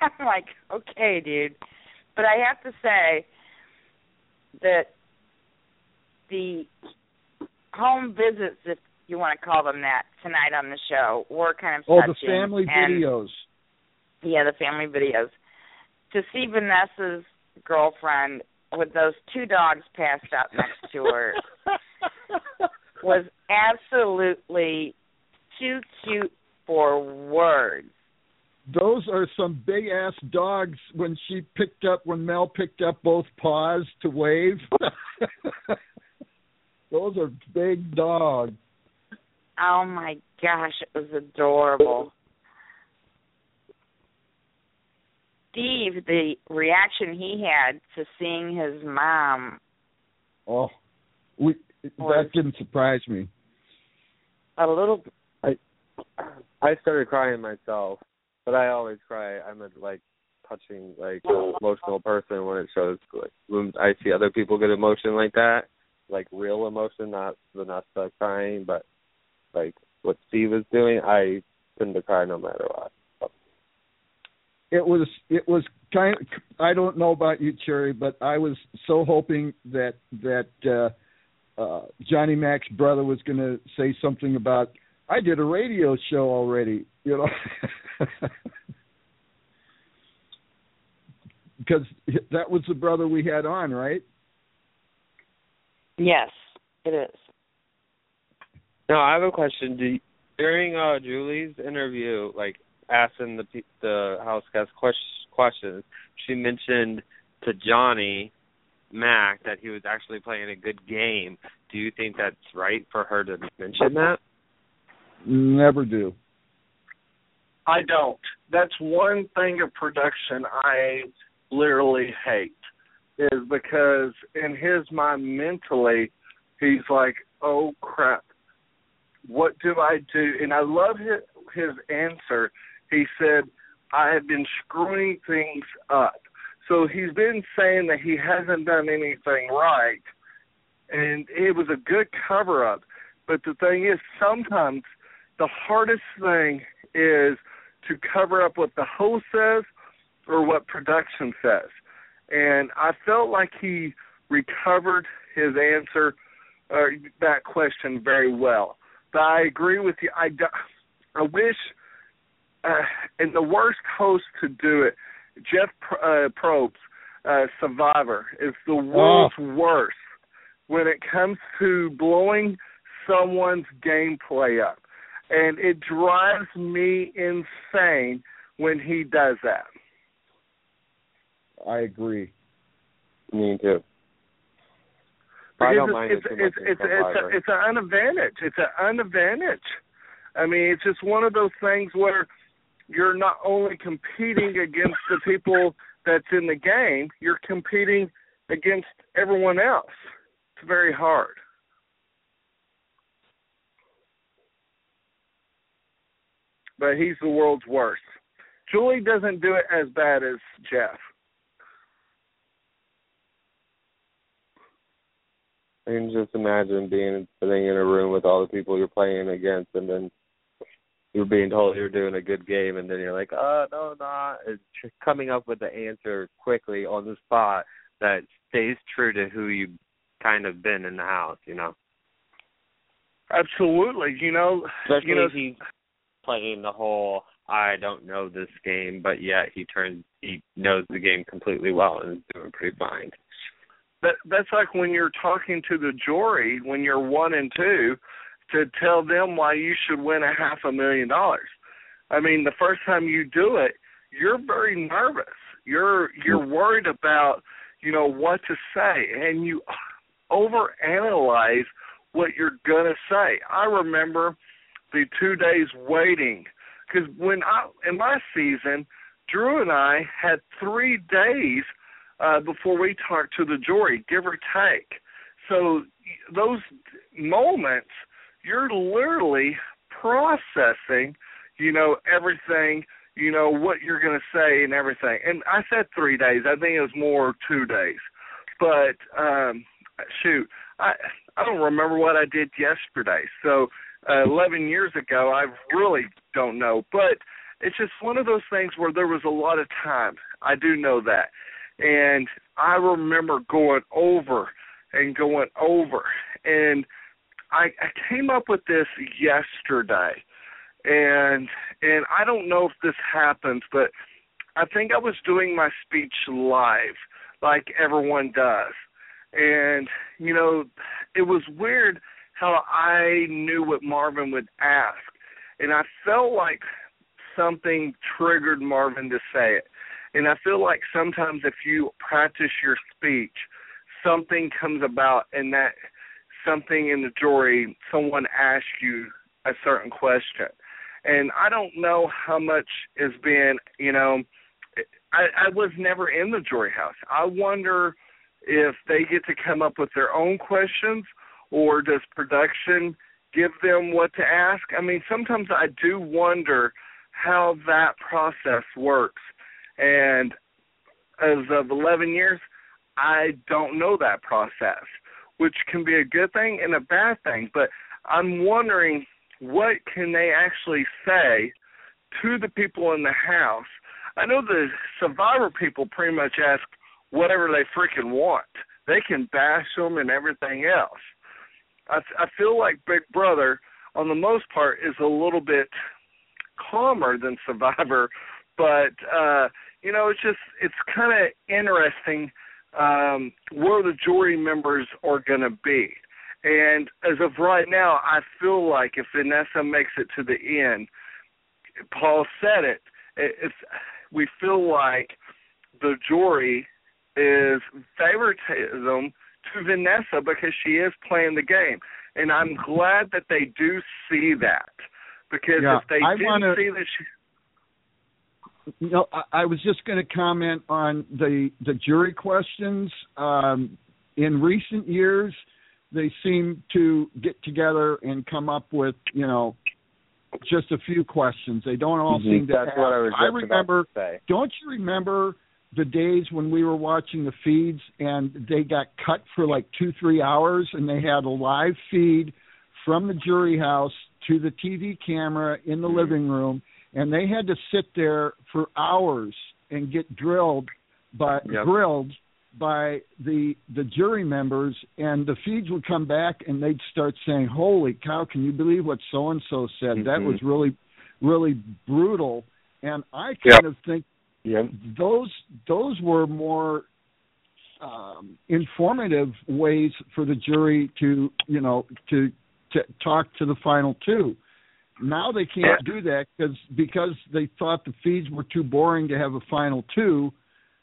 I'm like, okay, dude. But I have to say that the home visits, if you want to call them that, tonight on the show were kind of oh, the touching. family and, videos. Yeah, the family videos. To see Vanessa's girlfriend with those two dogs passed out next to her was absolutely too cute for words. Those are some big ass dogs when she picked up when Mel picked up both paws to wave. Those are big dogs. Oh my gosh, it was adorable. Steve, the reaction he had to seeing his mom. Oh, we that didn't surprise me. A little. I I started crying myself, but I always cry. I'm a like touching, like emotional person when it shows. Like when I see other people get emotion like that, like real emotion, not Vanessa crying, but like what Steve was doing, I tend to cry no matter what. It was it was kind. Of, I don't know about you, Cherry, but I was so hoping that that uh, uh, Johnny Mac's brother was going to say something about I did a radio show already, you know. because that was the brother we had on, right? Yes, it is. Now I have a question. Do you, during uh, Julie's interview, like asking the the house guest questions, she mentioned to Johnny Mac that he was actually playing a good game. Do you think that's right for her to mention that? Never do. I don't. That's one thing of production I literally hate is because in his mind mentally he's like, "Oh crap, what do I do?" And I love his his answer. He said, "I have been screwing things up." So he's been saying that he hasn't done anything right, and it was a good cover up. But the thing is, sometimes the hardest thing is to cover up what the host says or what production says. And I felt like he recovered his answer, uh, that question very well. But I agree with you. I, I wish, uh, and the worst host to do it, Jeff uh, Probst, uh, Survivor, is the world's oh. worst when it comes to blowing someone's gameplay up. And it drives me insane when he does that. I agree. Me too. I don't mind it's, it it's, it's, it's, a, it's an advantage. It's an advantage. I mean, it's just one of those things where you're not only competing against the people that's in the game, you're competing against everyone else. It's very hard. But he's the world's worst. Julie doesn't do it as bad as Jeff. I can just imagine being sitting in a room with all the people you're playing against, and then you're being told you're doing a good game, and then you're like, "Oh no, no!" It's coming up with the answer quickly on the spot that stays true to who you've kind of been in the house, you know. Absolutely, you know. Especially you know, he's playing the whole I don't know this game, but yet he turns he knows the game completely well and is doing pretty fine that that's like when you're talking to the jury when you're one and two to tell them why you should win a half a million dollars. I mean, the first time you do it, you're very nervous. You're you're worried about, you know, what to say and you overanalyze what you're going to say. I remember the 2 days waiting cuz when I in my season, Drew and I had 3 days uh, before we talked to the jury, give or take. So those moments, you're literally processing, you know, everything, you know, what you're going to say and everything. And I said three days. I think it was more two days. But um, shoot, I I don't remember what I did yesterday. So uh, 11 years ago, I really don't know. But it's just one of those things where there was a lot of time. I do know that. And I remember going over and going over. And I, I came up with this yesterday. And and I don't know if this happens, but I think I was doing my speech live like everyone does. And, you know, it was weird how I knew what Marvin would ask. And I felt like something triggered Marvin to say it. And I feel like sometimes if you practice your speech, something comes about and that something in the jury, someone asks you a certain question. And I don't know how much has been, you know, I, I was never in the jury house. I wonder if they get to come up with their own questions, or does production give them what to ask? I mean, sometimes I do wonder how that process works. And as of 11 years, I don't know that process, which can be a good thing and a bad thing. But I'm wondering what can they actually say to the people in the house. I know the survivor people pretty much ask whatever they freaking want. They can bash them and everything else. I, I feel like Big Brother, on the most part, is a little bit calmer than Survivor, but uh, you know, it's just it's kind of interesting um, where the jury members are going to be. And as of right now, I feel like if Vanessa makes it to the end, Paul said it. It's we feel like the jury is favoritism to Vanessa because she is playing the game, and I'm glad that they do see that because yeah, if they I didn't wanna, see that she know, I, I was just going to comment on the the jury questions. Um, in recent years, they seem to get together and come up with, you know, just a few questions. They don't all Mhm. seem to. That's ask. what I was I remember. about to say. Don't you remember the days when we were watching the feeds and they got cut for like two, three hours, and they had a live feed from the jury house to the TV camera in the living room, and they had to sit there for hours and get drilled by Yep. grilled by the the jury members and the feeds would come back and they'd start saying holy cow can you believe what so and so said that Mhm. was really really brutal and i kind Yep. of think Yep. those those were more um informative ways for the jury to you know to to talk to the final two now they can't do that because because they thought the feeds were too boring to have a final two.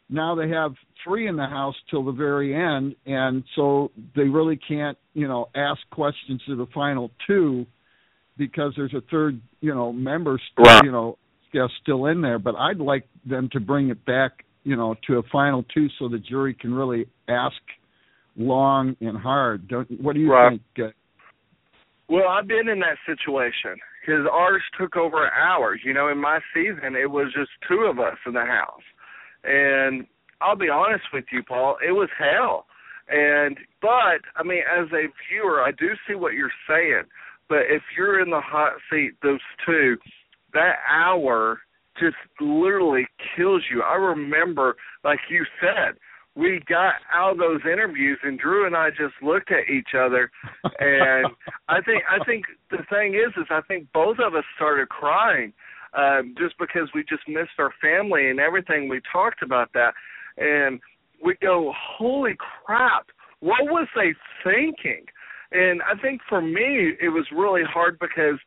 Now they have three in the house till the very end and so they really can't you know ask questions to the final two because there's a third you know member st- Right. you know guest still in there. But i'd like them to bring it back you know to a final two so the jury can really ask long and hard. Don't what do you Right. think uh, Well, I've been in that situation because ours took over hours. You know, in my season, it was just two of us in the house, and I'll be honest with you, Paul, it was hell. And but I mean, as a viewer, I do see what you're saying. But if you're in the hot seat, those two, that hour just literally kills you. I remember, like you said, we got out of those interviews and Drew and I just looked at each other. And I think I think the thing is is I think both of us started crying um just because we just missed our family and everything. We talked about that. And we go holy crap. What was they thinking? And I think for me it was really hard because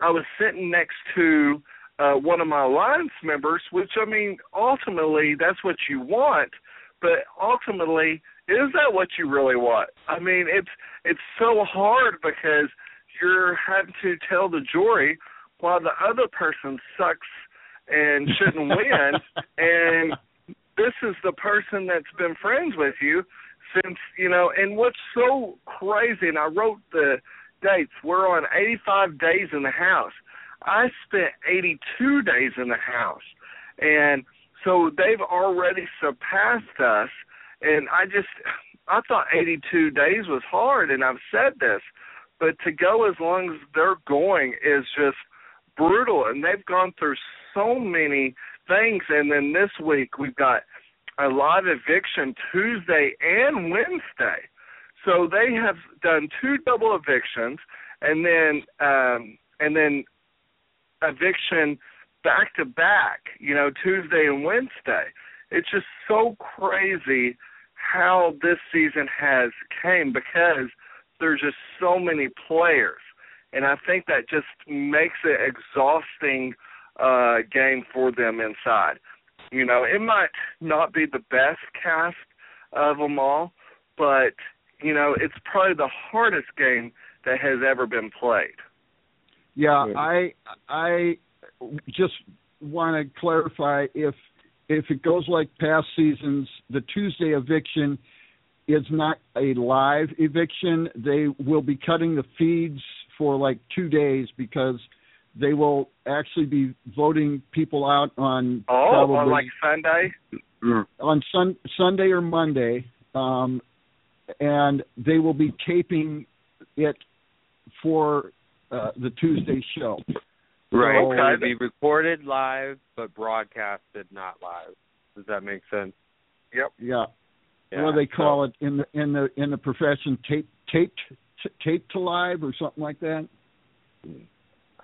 I was sitting next to uh one of my alliance members which I mean ultimately that's what you want but ultimately is that what you really want? I mean it's it's so hard because you're having to tell the jury while the other person sucks and shouldn't win and this is the person that's been friends with you since you know and what's so crazy and i wrote the dates we're on 85 days in the house. I spent 82 days in the house and so they've already surpassed us and i just i thought 82 days was hard and i've said this but to go as long as they're going is just brutal and they've gone through so many things and then this week we've got a live eviction tuesday and wednesday. So they have done two double evictions and then um and then eviction back to back, you know, Tuesday and Wednesday. It's just so crazy how this season has came because there's just so many players. And I think that just makes it exhausting uh game for them inside. You know, it might not be the best cast of them all, but you know, it's probably the hardest game that has ever been played. Yeah, I I just want to clarify if if it goes like past seasons, the Tuesday eviction is not a live eviction. They will be cutting the feeds for like two days because they will actually be voting people out on oh probably on like Sunday. on sun Sunday or Monday, um, and they will be taping it for uh, the Tuesday show. Right. So- So it'd be recorded live but broadcasted not live. Does that make sense? Yep. Yeah. Yeah. what do they call it in the in the in the profession? Tape taped t- taped to live or something like that.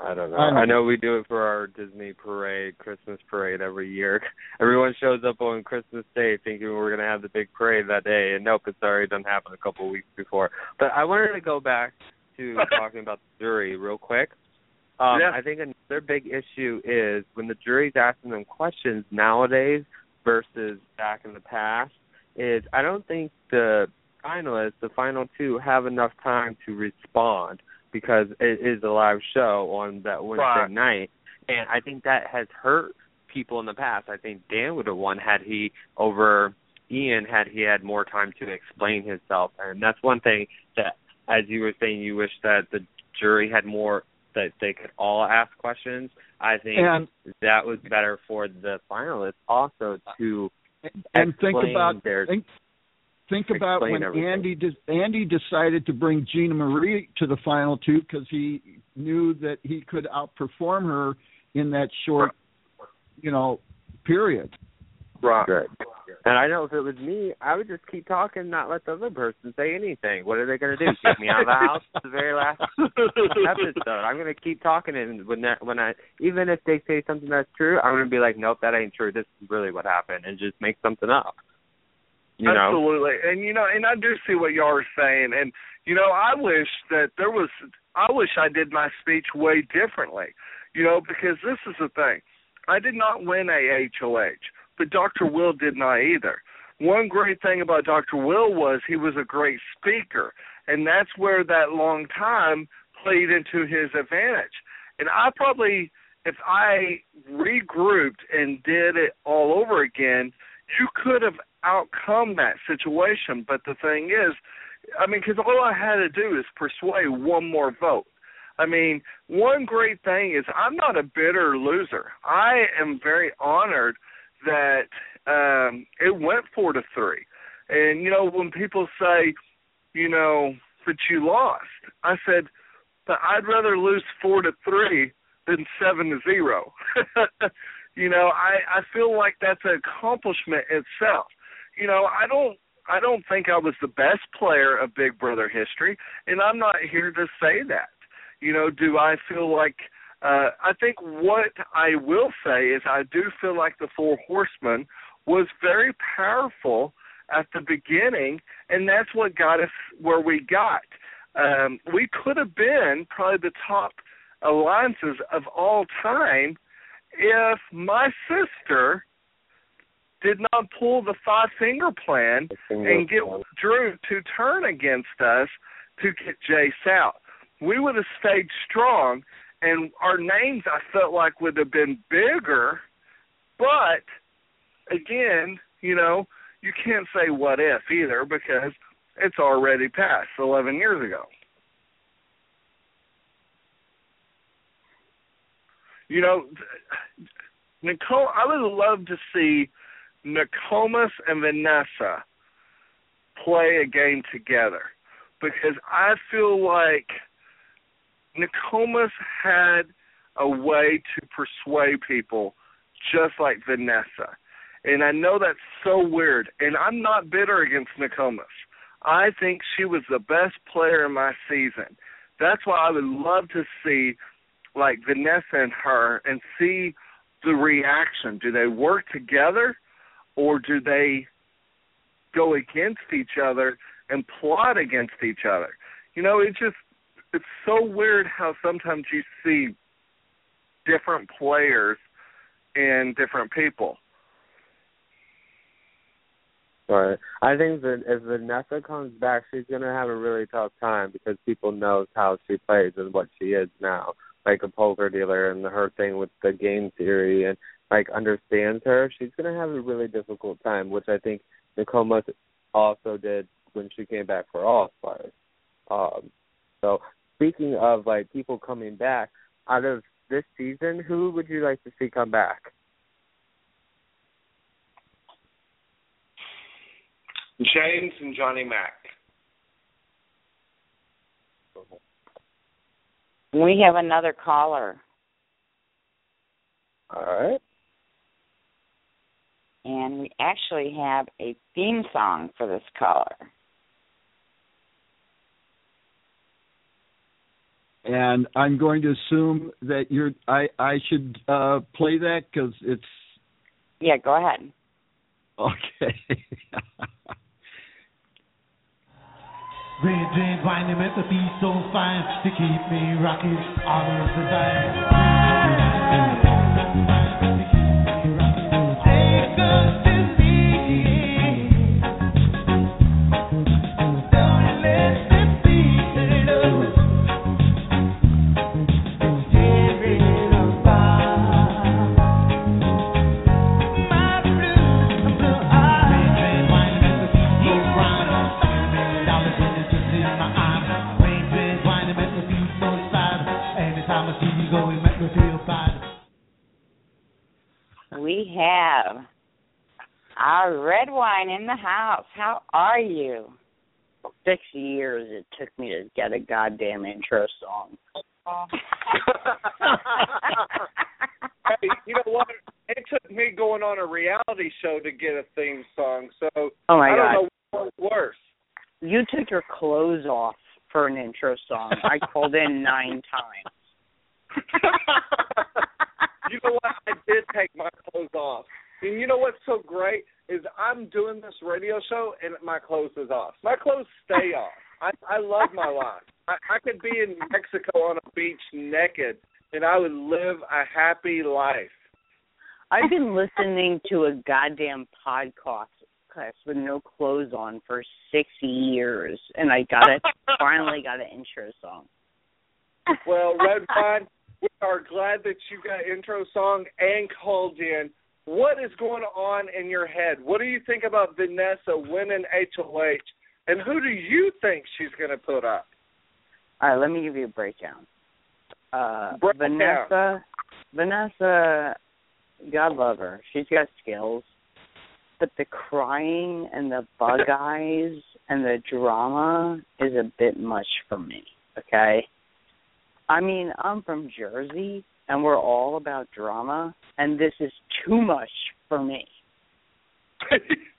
I don't know. I don't I know. know we do it for our Disney parade, Christmas parade every year. Everyone shows up on Christmas Day thinking we're going to have the big parade that day, and nope, it's already done happen a couple of weeks before. But I wanted to go back to talking about the jury real quick. Um, Yeah. I think another big issue is when the jury's asking them questions nowadays versus back in the past. Is I don't think the finalists, the final two, have enough time to respond because it is a live show on that Wednesday Right. night, and I think that has hurt people in the past. I think Dan would have won had he over Ian had he had more time to explain himself, and that's one thing that, as you were saying, you wish that the jury had more that they could all ask questions. I think And that was better for the finalists also to and think about their think think about when everything. Andy de- Andy decided to bring Gina Marie to the final two because he knew that he could outperform her in that short, you know, period. Right. Right. And I know if it was me, I would just keep talking, not let the other person say anything. What are they going to do? Kick me out of the house the very last episode? I'm going to keep talking, and when that, when I, even if they say something that's true, I'm going to be like, nope, that ain't true. This is really what happened, and just make something up. You know? Absolutely. And you know, and I do see what y'all are saying. And you know, I wish that there was I wish I did my speech way differently. You know, because this is the thing. I did not win a HOH, but Dr. Will did not either. One great thing about Dr. Will was he was a great speaker, and that's where that long time played into his advantage. And I probably if I regrouped and did it all over again, you could have outcome that situation. But the thing is, I mean, because all I had to do is persuade one more vote. I mean, one great thing is I'm not a bitter loser. I am very honored that um it went four to three. And you know, when people say, you know, that you lost, I said, but I'd rather lose four to three than seven to zero. you know, I I feel like that's an accomplishment itself. You know, I don't I don't think I was the best player of Big Brother history, and I'm not here to say that. You know, do I feel like uh I think what I will say is I do feel like the Four Horsemen was very powerful at the beginning and that's what got us where we got. Um we could have been probably the top alliances of all time if my sister did not pull the five finger plan and get Drew to turn against us to get Jase out. We would have stayed strong, and our names I felt like would have been bigger. But again, you know, you can't say what if either because it's already passed 11 years ago. You know, Nicole, I would love to see Nakomis and Vanessa play a game together because I feel like Nakomis had a way to persuade people just like Vanessa. And I know that's so weird. And I'm not bitter against Nakomis. I think she was the best player in my season. That's why I would love to see like Vanessa and her and see the reaction. Do they work together or do they go against each other and plot against each other? You know, it just it's so weird how sometimes you see different players and different people. Right. I think that if Vanessa comes back, she's gonna have a really tough time because people knows how she plays and what she is now, like a poker dealer and her thing with the game theory and like understands her, she's gonna have a really difficult time, which I think Nakoma also did when she came back for All Stars. Um, so speaking of like people coming back, out of this season, who would you like to see come back? James and Johnny Mac. We have another caller. All right. And we actually have a theme song for this caller. And I'm going to assume that you're. I I should uh, play that because it's Yeah, go ahead. okay. Red dreads winding make me feel so fine to keep me rocking all of the time. We have our red wine in the house. How are you? Six years it took me to get a goddamn intro song. hey, you know what? It took me going on a reality show to get a theme song, so Oh my I don't god. know what's worse. You took your clothes off for an intro song. I called in nine times. you know what? I did take my clothes off. And you know what's so great is I'm doing this radio show and my clothes is off. My clothes stay off. I I love my life. I, I could be in Mexico on a beach naked and I would live a happy life. I've been listening to a goddamn podcast class with no clothes on for six years, and I got it. finally got an intro song. Well, Red Wine, we are glad that you got intro song and called in. What is going on in your head? What do you think about Vanessa winning HOH? And who do you think she's going to put up? All right, let me give you a breakdown. Uh, Break it Vanessa, Vanessa, God love her. She's got skills, but the crying and the bug eyes and the drama is a bit much for me. Okay, I mean I'm from Jersey and we're all about drama, and this is too much for me.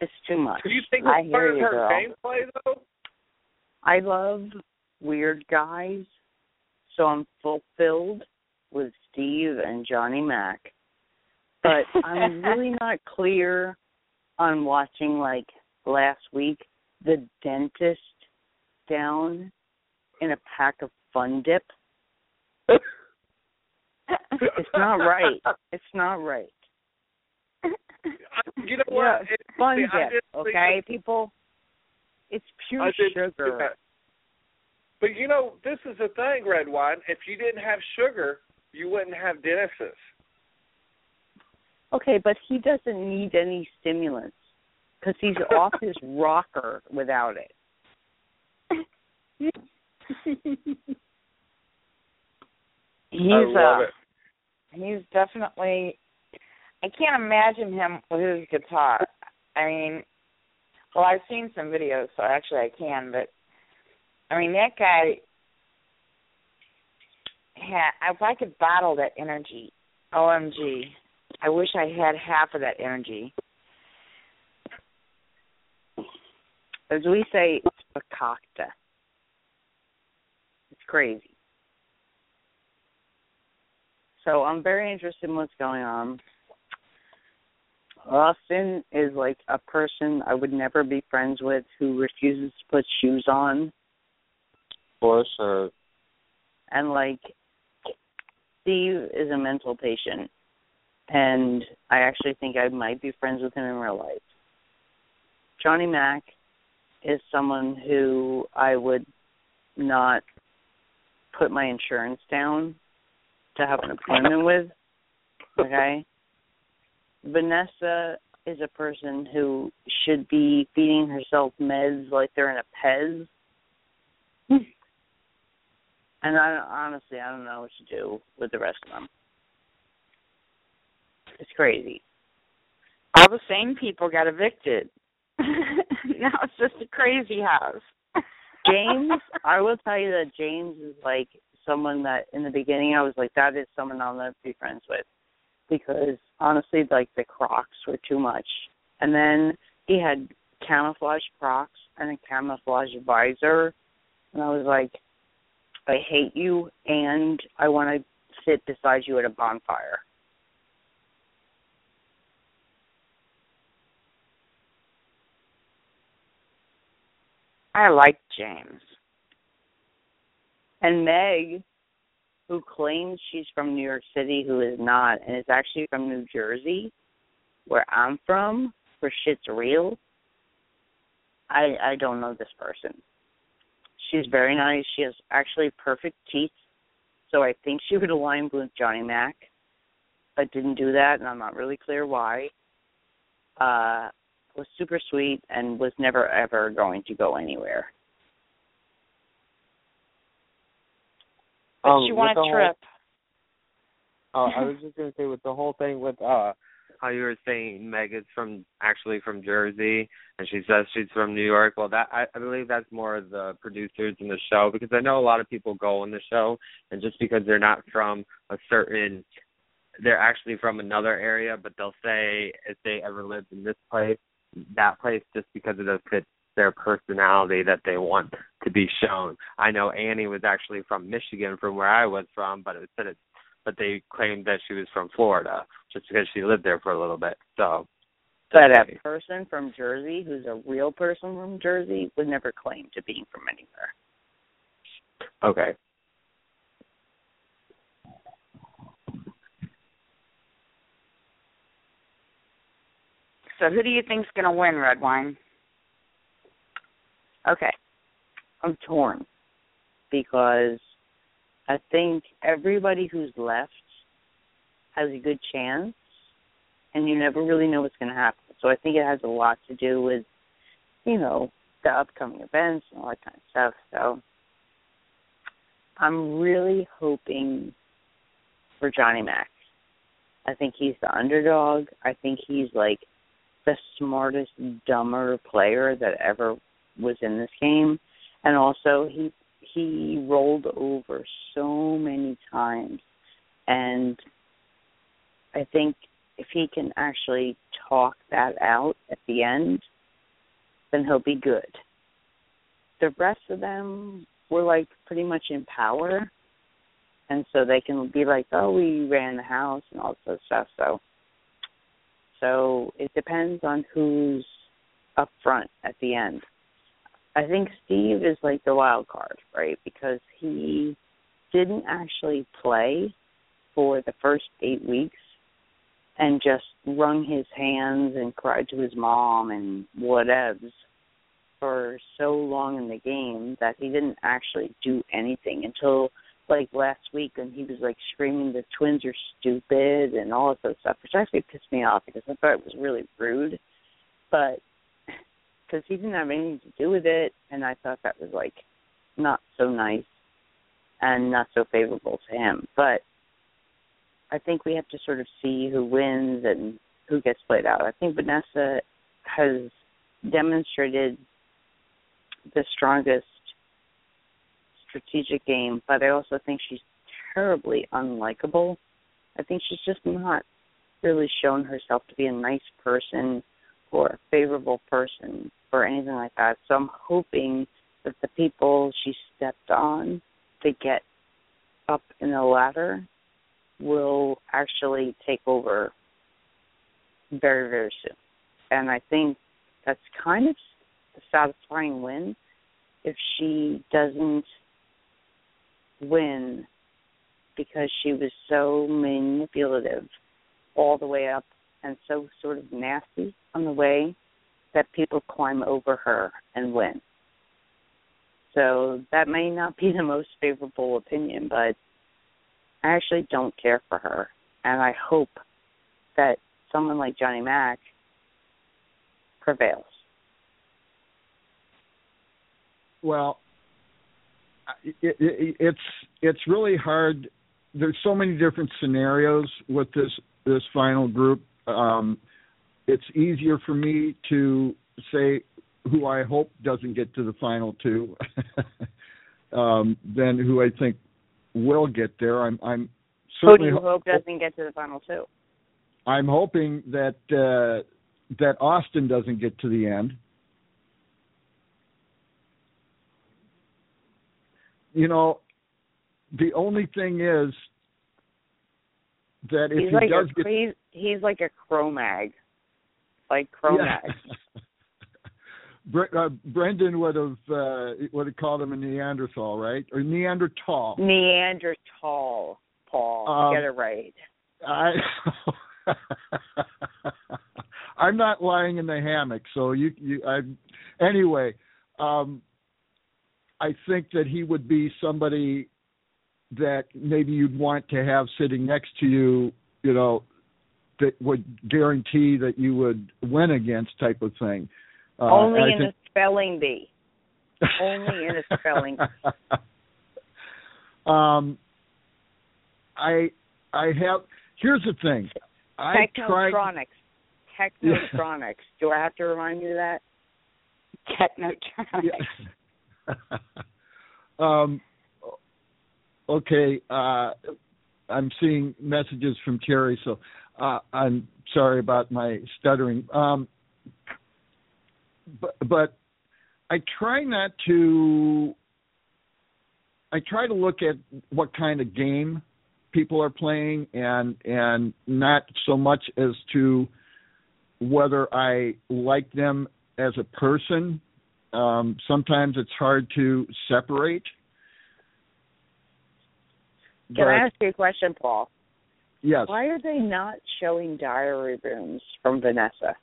It's too much. Do you think I it's part hear of her girl. gameplay, though? I love weird guys, so I'm fulfilled with Steve and Johnny Mac. But I'm really not clear on watching like last week the dentist down in a pack of fun dip. It's not right. It's not right. You know what? Yeah, It- fun dip, think okay, people? It's pure I did think sugar. But you know, this is the thing, red wine. If you didn't have sugar, you wouldn't have Dennis's. Okay, but he doesn't need any stimulants because he's off his rocker without it. He's I love uh, it. he's definitely I can't imagine him with his guitar. I mean, well, I've seen some videos, so actually I can, but I mean that guy had if I could bottle that energy, OMG. I wish I had half of that energy. As we say. It's crazy. So I'm very interested in what's going on. Austin is like a person I would never be friends with who refuses to put shoes on. For sure. And like Steve is a mental patient and I actually think I might be friends with him in real life. Johnny Mac is someone who I would not put my insurance down to have an appointment with. Okay? Vanessa is a person who should be feeding herself meds like they're in a Pez. and I honestly I don't know what to do with the rest of them. It's crazy. All the same people got evicted. now it's just a crazy house. James, I will tell you that James is like someone that in the beginning I was like, that is someone I'll never be friends with because honestly, like the Crocs were too much. And then he had camouflage Crocs and a camouflage visor, and I was like, I hate you, and I want to sit beside you at a bonfire. I like James. And Meg, who claims she's from New York City, who is not, and is actually from New Jersey, where I'm from, where shit's real. I I don't know this person. She's very nice. She has actually perfect teeth, so I think she would align with Johnny Mac, but didn't do that, and I'm not really clear why. Uh, was super sweet and was never ever going to go anywhere. But Um, she with want the a whole- trip. Oh, I was just gonna say with the whole thing with uh how you were saying Meg is from actually from Jersey and she says she's from New York. Well that I, I believe that's more of the producers in the show because I know a lot of people go on the show and just because they're not from a certain they're actually from another area but they'll say if they ever lived in this place, that place just because it fits their personality that they want to be shown. I know Annie was actually from Michigan from where I was from, but it said it but they claimed that she was from Florida just because she lived there for a little bit. So But a person from Jersey who's a real person from Jersey would never claim to being from anywhere. okay. So who do you think's going to win, Red Wine? Okay. I'm torn because I think everybody who's left has a good chance and you never really know what's going to happen. So I think it has a lot to do with, you know, the upcoming events and all that kind of stuff. So I'm really hoping for Johnny Mac. I think he's the underdog. I think he's like the smartest, dumber player that ever was in this game. And also he he rolled over so many times and I think if he can actually talk that out at the end, then he'll be good. The rest of them were like pretty much in power, and so they can be like, "Oh, we ran the house and all this stuff." So, so it depends on who's up front at the end. I think Steve is like the wild card, right? Because he didn't actually play for the first eight weeks and just wrung his hands and cried to his mom and whatevs for so long in the game that he didn't actually do anything until like last week when he was like screaming the twins are stupid and all of those stuff, which actually pissed me off because I thought it was really rude. But because he didn't have anything to do with it, and I thought that was like not so nice and not so favorable to him. But I think we have to sort of see who wins and who gets played out. I think Vanessa has demonstrated the strongest strategic game, but I also think she's terribly unlikable. I think she's just not really shown herself to be a nice person or a favorable person or anything like that. So I'm hoping that the people she stepped on to get up in the ladder will actually take over very, very soon. And I think that's kind of a satisfying win if she doesn't win because she was so manipulative all the way up and so sort of nasty on the way that people climb over her and win. So that may not be the most favorable opinion, but I actually don't care for her, and I hope that someone like Johnny Mac prevails. Well, it, it, it's it's really hard. There's so many different scenarios with this this final group. Um, it's easier for me to say who I hope doesn't get to the final two um, than who I think will get there. I'm I'm Who do certainly you hope doesn't get to the final two? I'm hoping that uh, that Austin doesn't get to the end. You know, the only thing is that if he's he like does a get he's, he's like a Cro-Mag, like Cro-Mag. Bre- uh, Brendan would have uh, would have called him a Neanderthal, right? Or Neanderthal. Neanderthal, Paul. Um, Get it right. I I'm not lying in the hammock, so you you I anyway, um I think that he would be somebody that maybe you'd want to have sitting next to you, you know, that would guarantee that you would win against type of thing. Uh, Only in think- a spelling bee. Only in a spelling bee. um I I have here's the thing. I tried Technotronics. Technotronics. Do I have to remind you of that? Technotronics. um okay, uh I'm seeing messages from Terry, so uh I'm sorry about my stuttering. Um but but I try not to I try to look at what kind of game people are playing and and not so much as to whether I like them as a person. Um, sometimes it's hard to separate. Can But, I ask you a question, Paul? yes. Why are they not showing diary rooms from Vanessa?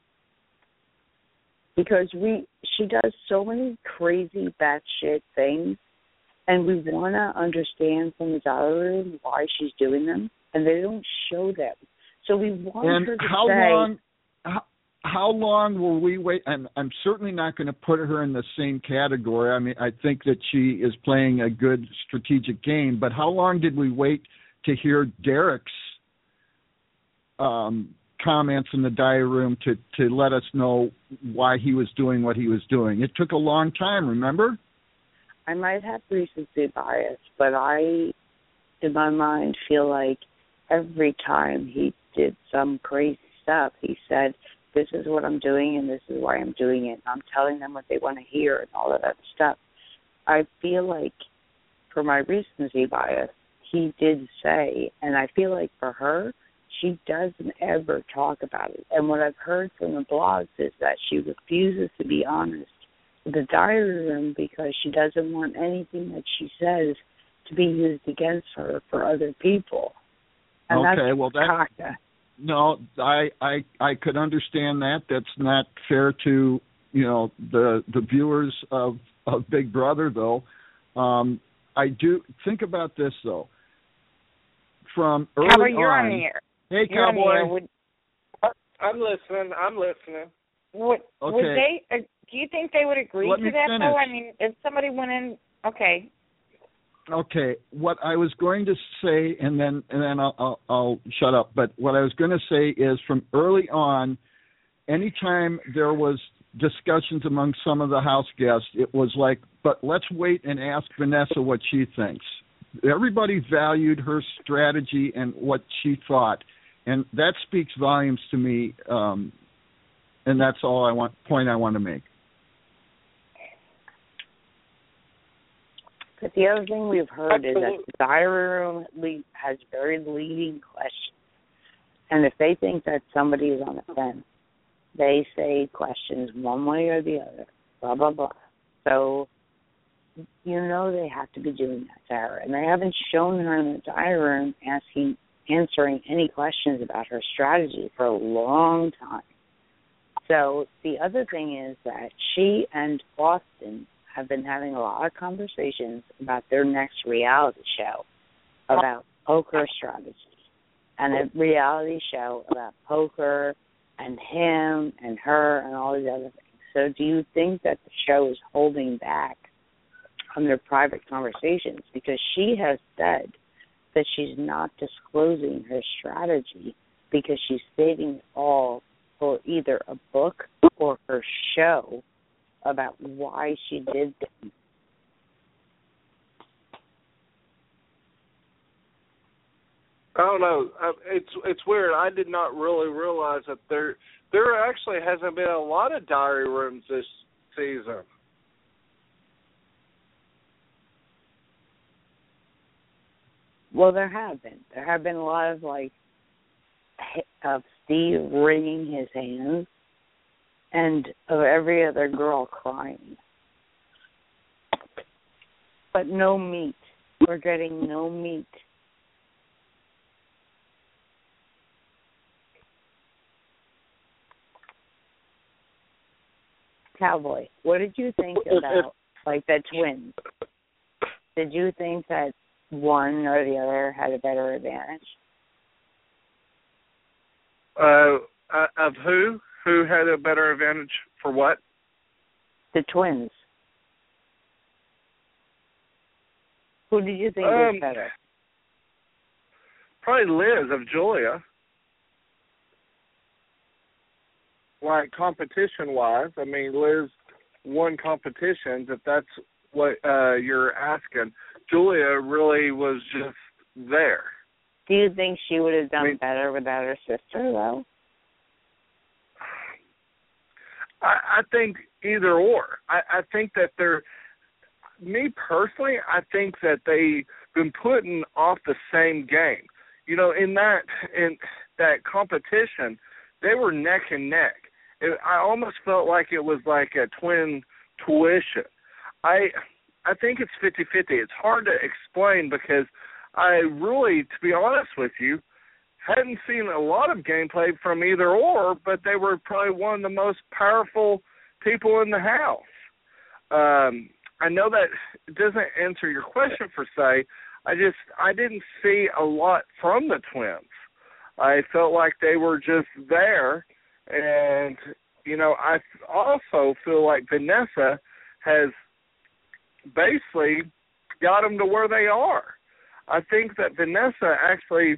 Because we she does so many crazy batshit things and we wanna understand from the diary room why she's doing them and they don't show them. So we want and her to how say long how, how long will we wait and I'm certainly not going to put her in the same category. I mean I think that she is playing a good strategic game, but how long did we wait to hear Derrick's um comments in the diary room to to let us know why he was doing what he was doing. It took a long time, remember? I might have recency bias, but I, in my mind, feel like every time he did some crazy stuff, he said, "This is what I'm doing, and this is why I'm doing it." I'm telling them what they want to hear, and all of that stuff. I feel like, for my recency bias, he did say, and I feel like for her, she doesn't ever talk about it. And what I've heard from the blogs is that she refuses to be honest with the diary room because she doesn't want anything that she says to be used against her for other people. And okay, that's well that no, I I I could understand that. That's not fair to you know the the viewers of of Big Brother though. Um, I do think about this though. From early Cowboy, you're on, on the air. hey You're on the cowboy, air. Would, I'm listening. I'm listening. would, would Okay. they? Uh, do you think they would agree Let to that finish. though? I mean, if somebody went in, okay, Okay, what I was going to say, and then and then I'll, I'll, I'll shut up. But what I was going to say is, from early on, anytime there was discussions among some of the house guests, it was like, but let's wait and ask Vanessa what she thinks. Everybody valued her strategy and what she thought, and that speaks volumes to me. Um, and that's all I want point I want to make. But the other thing we've heard is that Absolutely. the diary room has very leading questions. And if they think that somebody is on the fence, they say questions one way or the other, blah, blah, blah. So you know they have to be doing that to her. And they haven't shown her in the diary room asking answering any questions about her strategy for a long time. So the other thing is that she and Austin have been having a lot of conversations about their next reality show, about poker strategy and a reality show about poker and him and her and all these other things. So do you think that the show is holding back on their private conversations? Because she has said that she's not disclosing her strategy because she's saving it all for either a book or her show about why she did them. I don't know. It's it's weird. I did not really realize that there there actually hasn't been a lot of diary rooms this season. Well, there have been. There have been a lot of like of Steve wringing his hands, and of every other girl crying. But no meat. We're getting no meat. Cowboy, what did you think about like the twins? Did you think that one or the other had a better advantage? Uh, uh, of who? Who had a better advantage for what? The twins. Who do you think Um, was better? Probably Liz of Julia. Like competition wise, I mean Liz won competitions. If that's what uh you're asking, Julia really was just there. Do you think she would have done I mean- better without her sister though? I, I think either or. I, I think that they're me personally, I think that they've been putting off the same game. You know, in that in that competition, they were neck and neck. It, I almost felt like it was like a twin tuition. I I think it's fifty fifty. It's hard to explain because I really, to be honest with you, hadn't seen a lot of gameplay from either or, but they were probably one of the most powerful people in the house. Um, I know that doesn't answer your question per se. I just I didn't see a lot from the twins. I felt like they were just there, and you know I also feel like Vanessa has basically got them to where they are. I think that Vanessa actually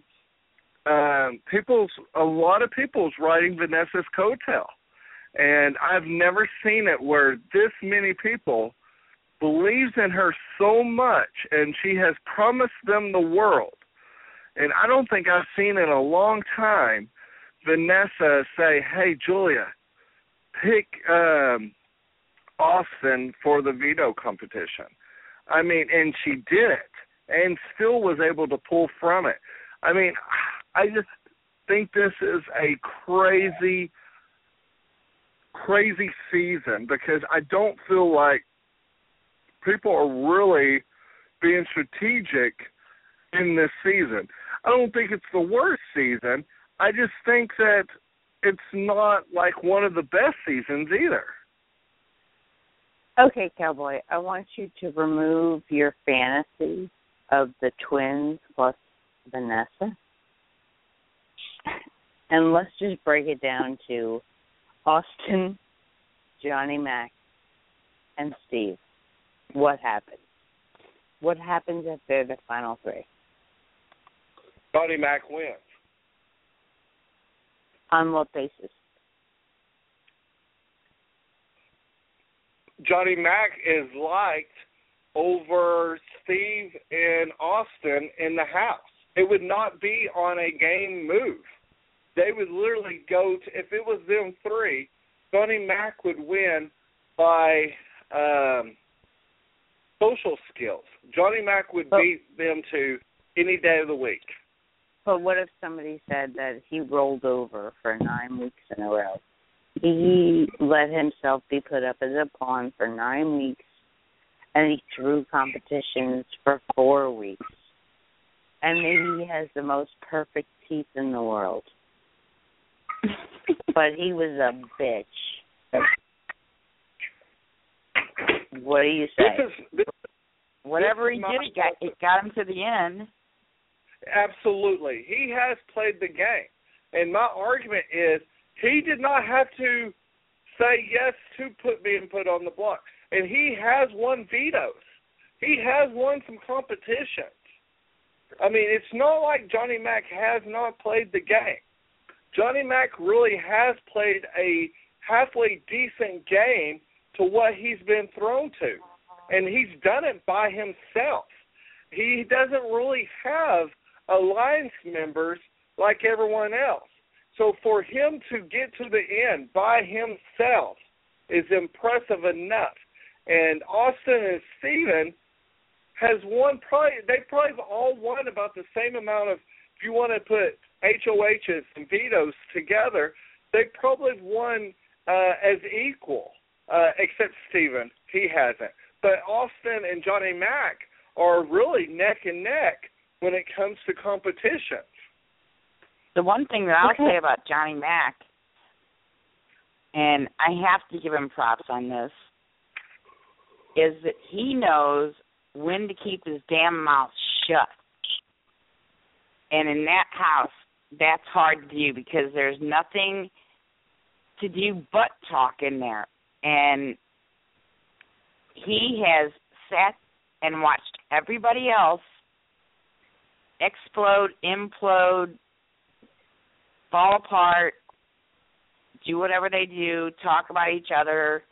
um people's a lot of people's riding Vanessa's coattail. And I've never seen it where this many people believes in her so much and she has promised them the world. And I don't think I've seen in a long time Vanessa say, Hey Julia, pick um Austin for the veto competition. I mean, and she did it and still was able to pull from it. I mean, I just think this is a crazy, crazy season because I don't feel like people are really being strategic in this season. I don't think it's the worst season. I just think that it's not like one of the best seasons either. Okay, Cowboy, I want you to remove your fantasy of the twins plus Vanessa. And let's just break it down to Austin, Johnny Mac, and Steve. What happened? What happens if they're the final three? Johnny Mac wins. On what basis? Johnny Mac is liked over Steve and Austin in the house. It would not be on a game move. They would literally go to if it was them three, Johnny Mac would win by um social skills. Johnny Mac would But- beat them to any day of the week. But what if somebody said that he rolled over for nine weeks in a row? He let himself be put up as a pawn for nine weeks, and he threw competitions for four weeks. And maybe he has the most perfect teeth in the world. but he was a bitch. What do you say? This is this, Whatever This he did, it got it got him to the end. Absolutely. He has played the game. And my argument is he did not have to say yes to put being put on the block. And he has won vetoes. He has won some competitions. I mean, it's not like Johnny Mac has not played the game. Johnny Mac really has played a halfway decent game to what he's been thrown to. And he's done it by himself. He doesn't really have alliance members like everyone else. So for him to get to the end by himself is impressive enough. And Austin and Steven has won probably they probably have all won about the same amount of if you want to put HOHs and vetoes together, they probably have won uh, as equal, uh, except Steven. He hasn't. But Austin and Johnny Mac are really neck and neck when it comes to competition. The one thing that I'll say about Johnny Mac, and I have to give him props on this, is that he knows when to keep his damn mouth shut. And in that house, that's hard to do because there's nothing to do but talk in there. And he has sat and watched everybody else explode, implode, fall apart, do whatever they do, talk about each other,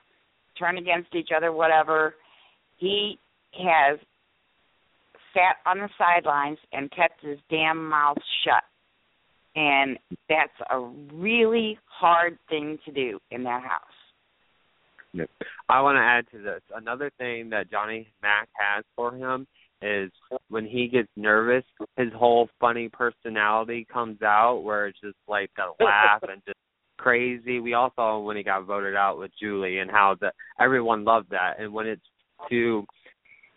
turn against each other, whatever. He has sat on the sidelines and kept his damn mouth shut. And that's a really hard thing to do in that house. Yep. I want to add to this. Another thing that Johnny Mac has for him is when he gets nervous, his whole funny personality comes out where it's just like a laugh and just crazy. We all saw when he got voted out with Julie and how the everyone loved that. And when it's to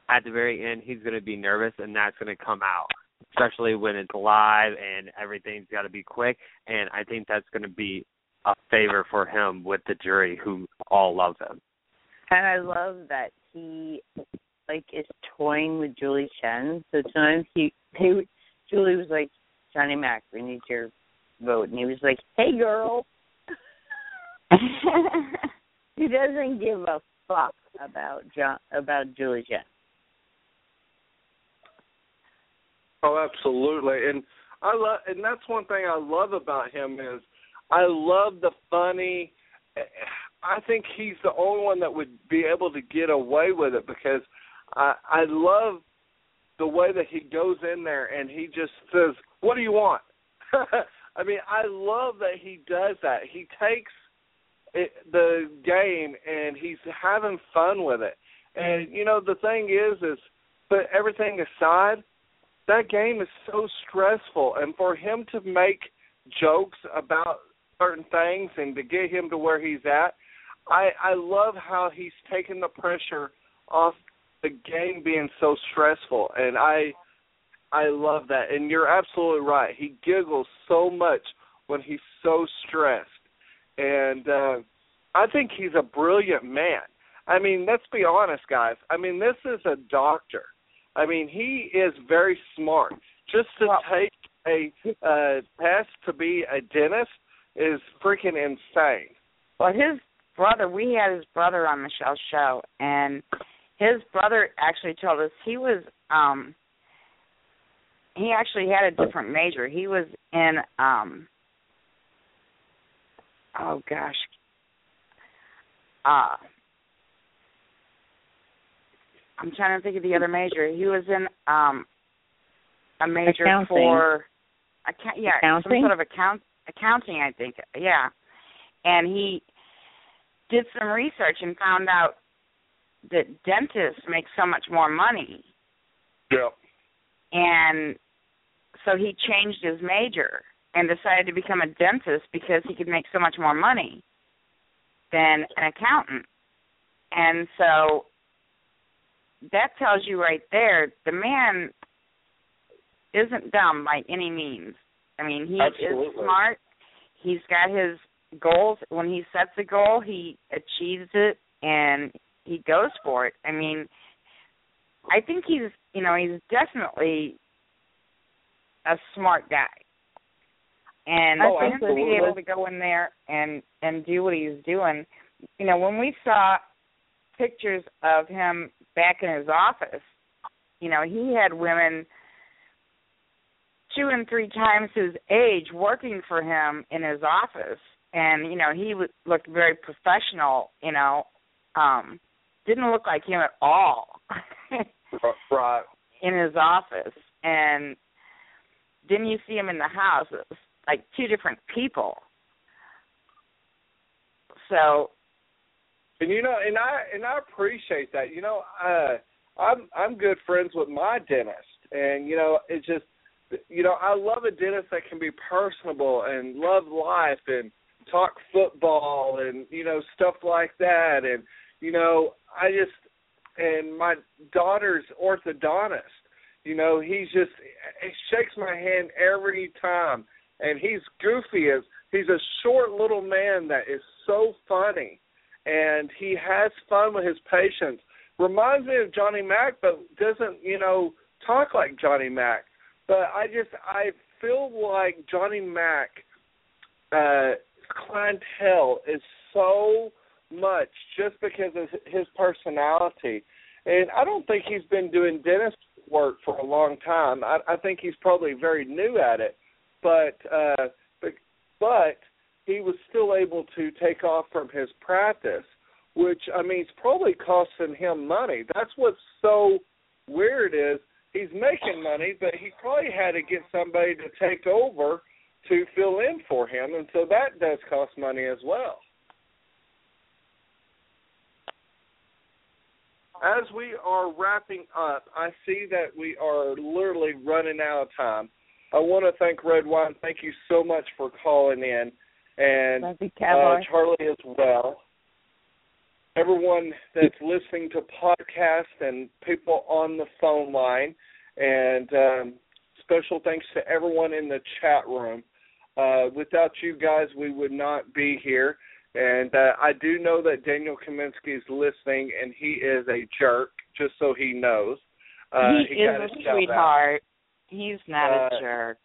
at the very end he's gonna be nervous and that's gonna come out. Especially when it's live and everything's gotta be quick and I think that's gonna be a favor for him with the jury who all love him. And I love that he like is toying with Julie Chen. So sometimes he he Julie was like, Johnny Mac, we need your vote and he was like, Hey girl He doesn't give a fuck about John about Julie Chen. Oh, absolutely. And I love and that's one thing I love about him is I love the funny I think he's the only one that would be able to get away with it because I I love the way that he goes in there and he just says, "What do you want?" I mean, I love that he does that. He takes it, the game and he's having fun with it. And you know, the thing is, is but everything aside, that game is so stressful, and for him to make jokes about certain things and to get him to where he's at, I I love how he's taken the pressure off the game being so stressful, and I I love that. And you're absolutely right. He giggles so much when he's so stressed, and uh, I think he's a brilliant man. I mean, let's be honest, guys. I mean, this is a doctor. I mean, he is very smart. Just to take a uh, test to be a dentist is freaking insane. Well, his brother, we had his brother on Michelle's show, and his brother actually told us he was, um he actually had a different major. He was in, um oh gosh, uh I'm trying to think of the other major. He was in um a major Accounting. for account yeah, some sort of account accounting I think. Yeah. And he did some research and found out that dentists make so much more money Yeah. and so he changed his major and decided to become a dentist because he could make so much more money than an accountant. And so that tells you right there the man isn't dumb by any means. I mean, he Absolutely. is smart. He's got his goals. When he sets a goal, he achieves it and he goes for it. I mean, I think he's, you know, he's definitely a smart guy. And Oh, for him to be able to go in there and and do what he's doing, you know, when we saw pictures of him back in his office, you know, he had women two and three times his age working for him in his office. And you know he w- looked very professional you know um didn't look like him at all Right. in his office. And then you see him in the house it was like two different people. So And you know, and I and I appreciate that. You know, uh I'm I'm good friends with my dentist. And you know, it's just you know, I love a dentist that can be personable and love life and talk football and you know stuff like that. And you know I just and my daughter's orthodontist. You know he's just he shakes my hand every time. And he's goofy as he's a short little man that is so funny and he has fun with his patients reminds me of Johnny Mac but doesn't you know talk like Johnny Mac but I just I feel like Johnny Mac uh clientele is so much just because of his personality. And I don't think he's been doing dentist work for a long time. I, I think he's probably very new at it. But uh but but he was still able to take off from his practice, which I mean it's probably costing him money. That's what's so weird is he's making money, but he probably had to get somebody to take over to fill in for him, and so that does cost money as well. As we are wrapping up, I see that we are literally running out of time. I want to thank Red Wine. Thank you so much for calling in, and uh, Charlie as well. Everyone that's listening to podcast and people on the phone line, and um, special thanks to everyone in the chat room. Uh, without you guys, we would not be here. And uh, I do know that Daniel Kaminsky is listening, and he is a jerk. Just so he knows, uh, he, he is a shout out. sweetheart he's not Uh, a jerk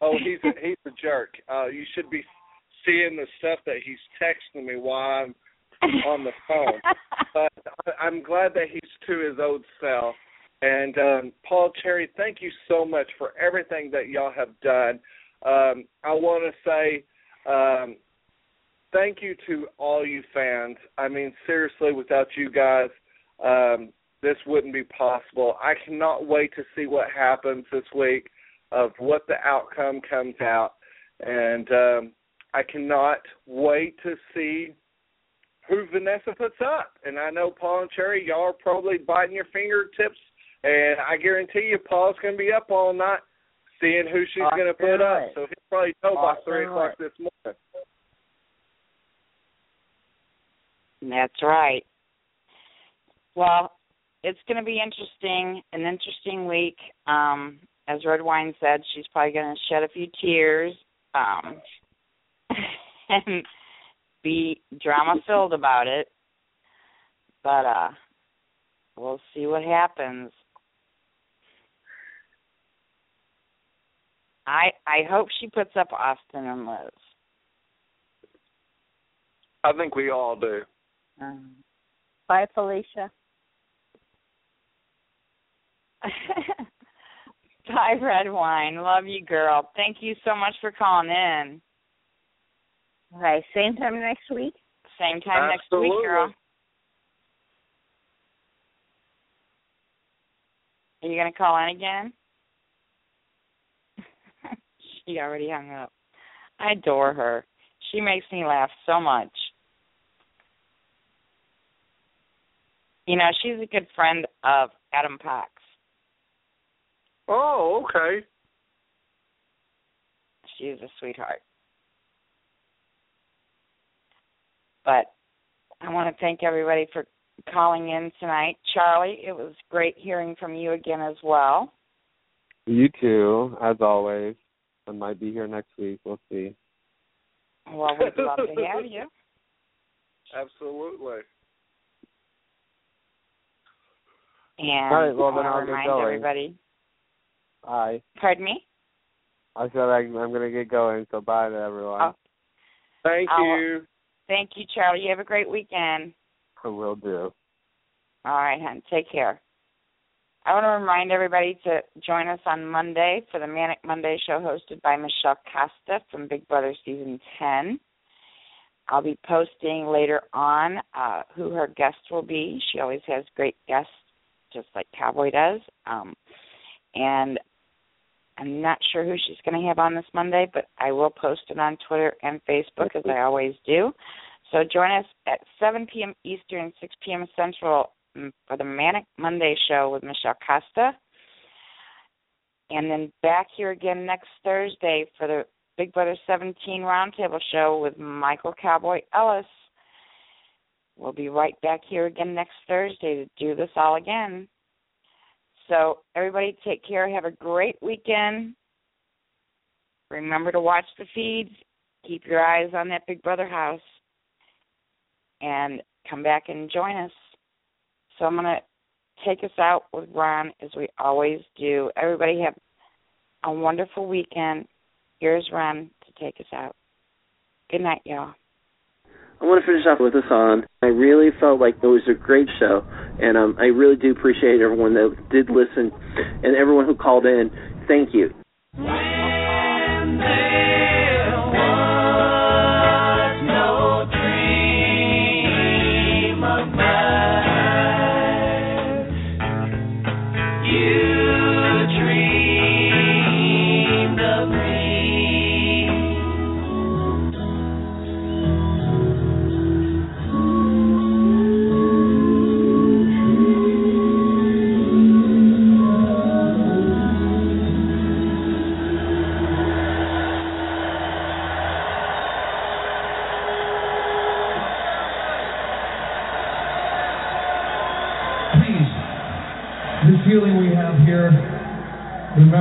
Oh, he's a, he's a jerk. Uh, you should be seeing the stuff that he's texting me while I'm on the phone. but I'm glad that he's to his old self. And um, Paul Cherry, thank you so much for everything that y'all have done. Um, I want to say um, thank you to all you fans. I mean, seriously, without you guys, um, this wouldn't be possible. I cannot wait to see what happens this week, of what the outcome comes out, and um, I cannot wait to see who Vanessa puts up. And I know Paul and Cherry, y'all are probably biting your fingertips, and I guarantee you, Paul's going to be up all night seeing who she's going to put up. So he'll probably know by three o'clock this morning. That's right. Well, it's going to be interesting, an interesting week. Um, as Red Wine said, she's probably going to shed a few tears um, and be drama filled about it. But uh, we'll see what happens. I I hope she puts up Austin and Liz. I think we all do. Um, bye, Felicia. Bye, Red Wine. Love you, girl. Thank you so much for calling in. All right, same time next week. Same time next week, Absolutely. girl. Are you gonna call in again? she already hung up. I adore her. She makes me laugh so much. You know, she's a good friend of Adam Poch. Oh, okay. She's a sweetheart. But I want to thank everybody for calling in tonight. Charlie, it was great hearing from you again as well. You too, as always. I might be here next week. We'll see. Well, we'd love to have you. Absolutely. And All right, well, then I I'll want to remind going. everybody. Bye. Pardon me? I said I, I'm gonna get going. So bye to everyone. Oh. Thank I'll- you. Thank you, Charlie. You have a great weekend. I will do. All right, hon. Take care. I want to remind everybody to join us on Monday for the Manic Monday show hosted by Michelle Costa from Big Brother Season 10. I'll be posting later on uh, who her guest will be. She always has great guests, just like Cowboy does. Um, and I'm not sure who she's going to have on this Monday, but I will post it on Twitter and Facebook as I always do. So join us at 7 p.m. Eastern, 6 p.m. Central mm, for the Manic Monday show with Michelle Costa. And then back here again next Thursday for the Big Brother 17 Roundtable show with Michael Cowboy Ellis. We'll be right back here again next Thursday to do this all again. So, everybody take care. Have a great weekend. Remember to watch the feeds. Keep your eyes on that Big Brother house. And come back and join us. So, I'm going to take us out with Ron as we always do. Everybody have a wonderful weekend. Here's Ron to take us out. Good night, y'all. I want to finish off with a song. I really felt like it was a great show, and um, I really do appreciate everyone that did listen and everyone who called in. Thank you.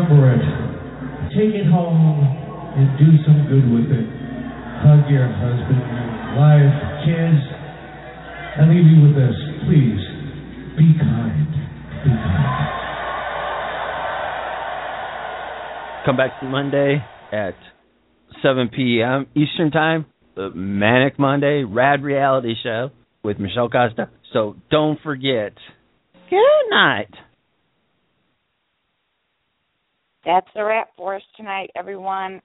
Remember it. Take it home and do some good with it. Hug your husband, your wife, kids. I leave you with this. Please, be kind. Be kind. Come back to Monday at 7 p.m. Eastern Time. The Manic Monday Rad Reality Show with Michelle Costa. So don't forget. Good night. That's a wrap for us tonight, everyone.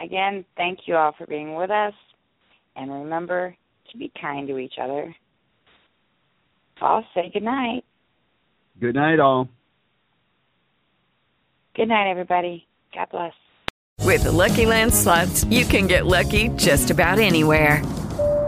Again, thank you all for being with us. And remember to be kind to each other. I'll say good night. Good night, all. Good night, everybody. God bless. With the Lucky Land slots, you can get lucky just about anywhere.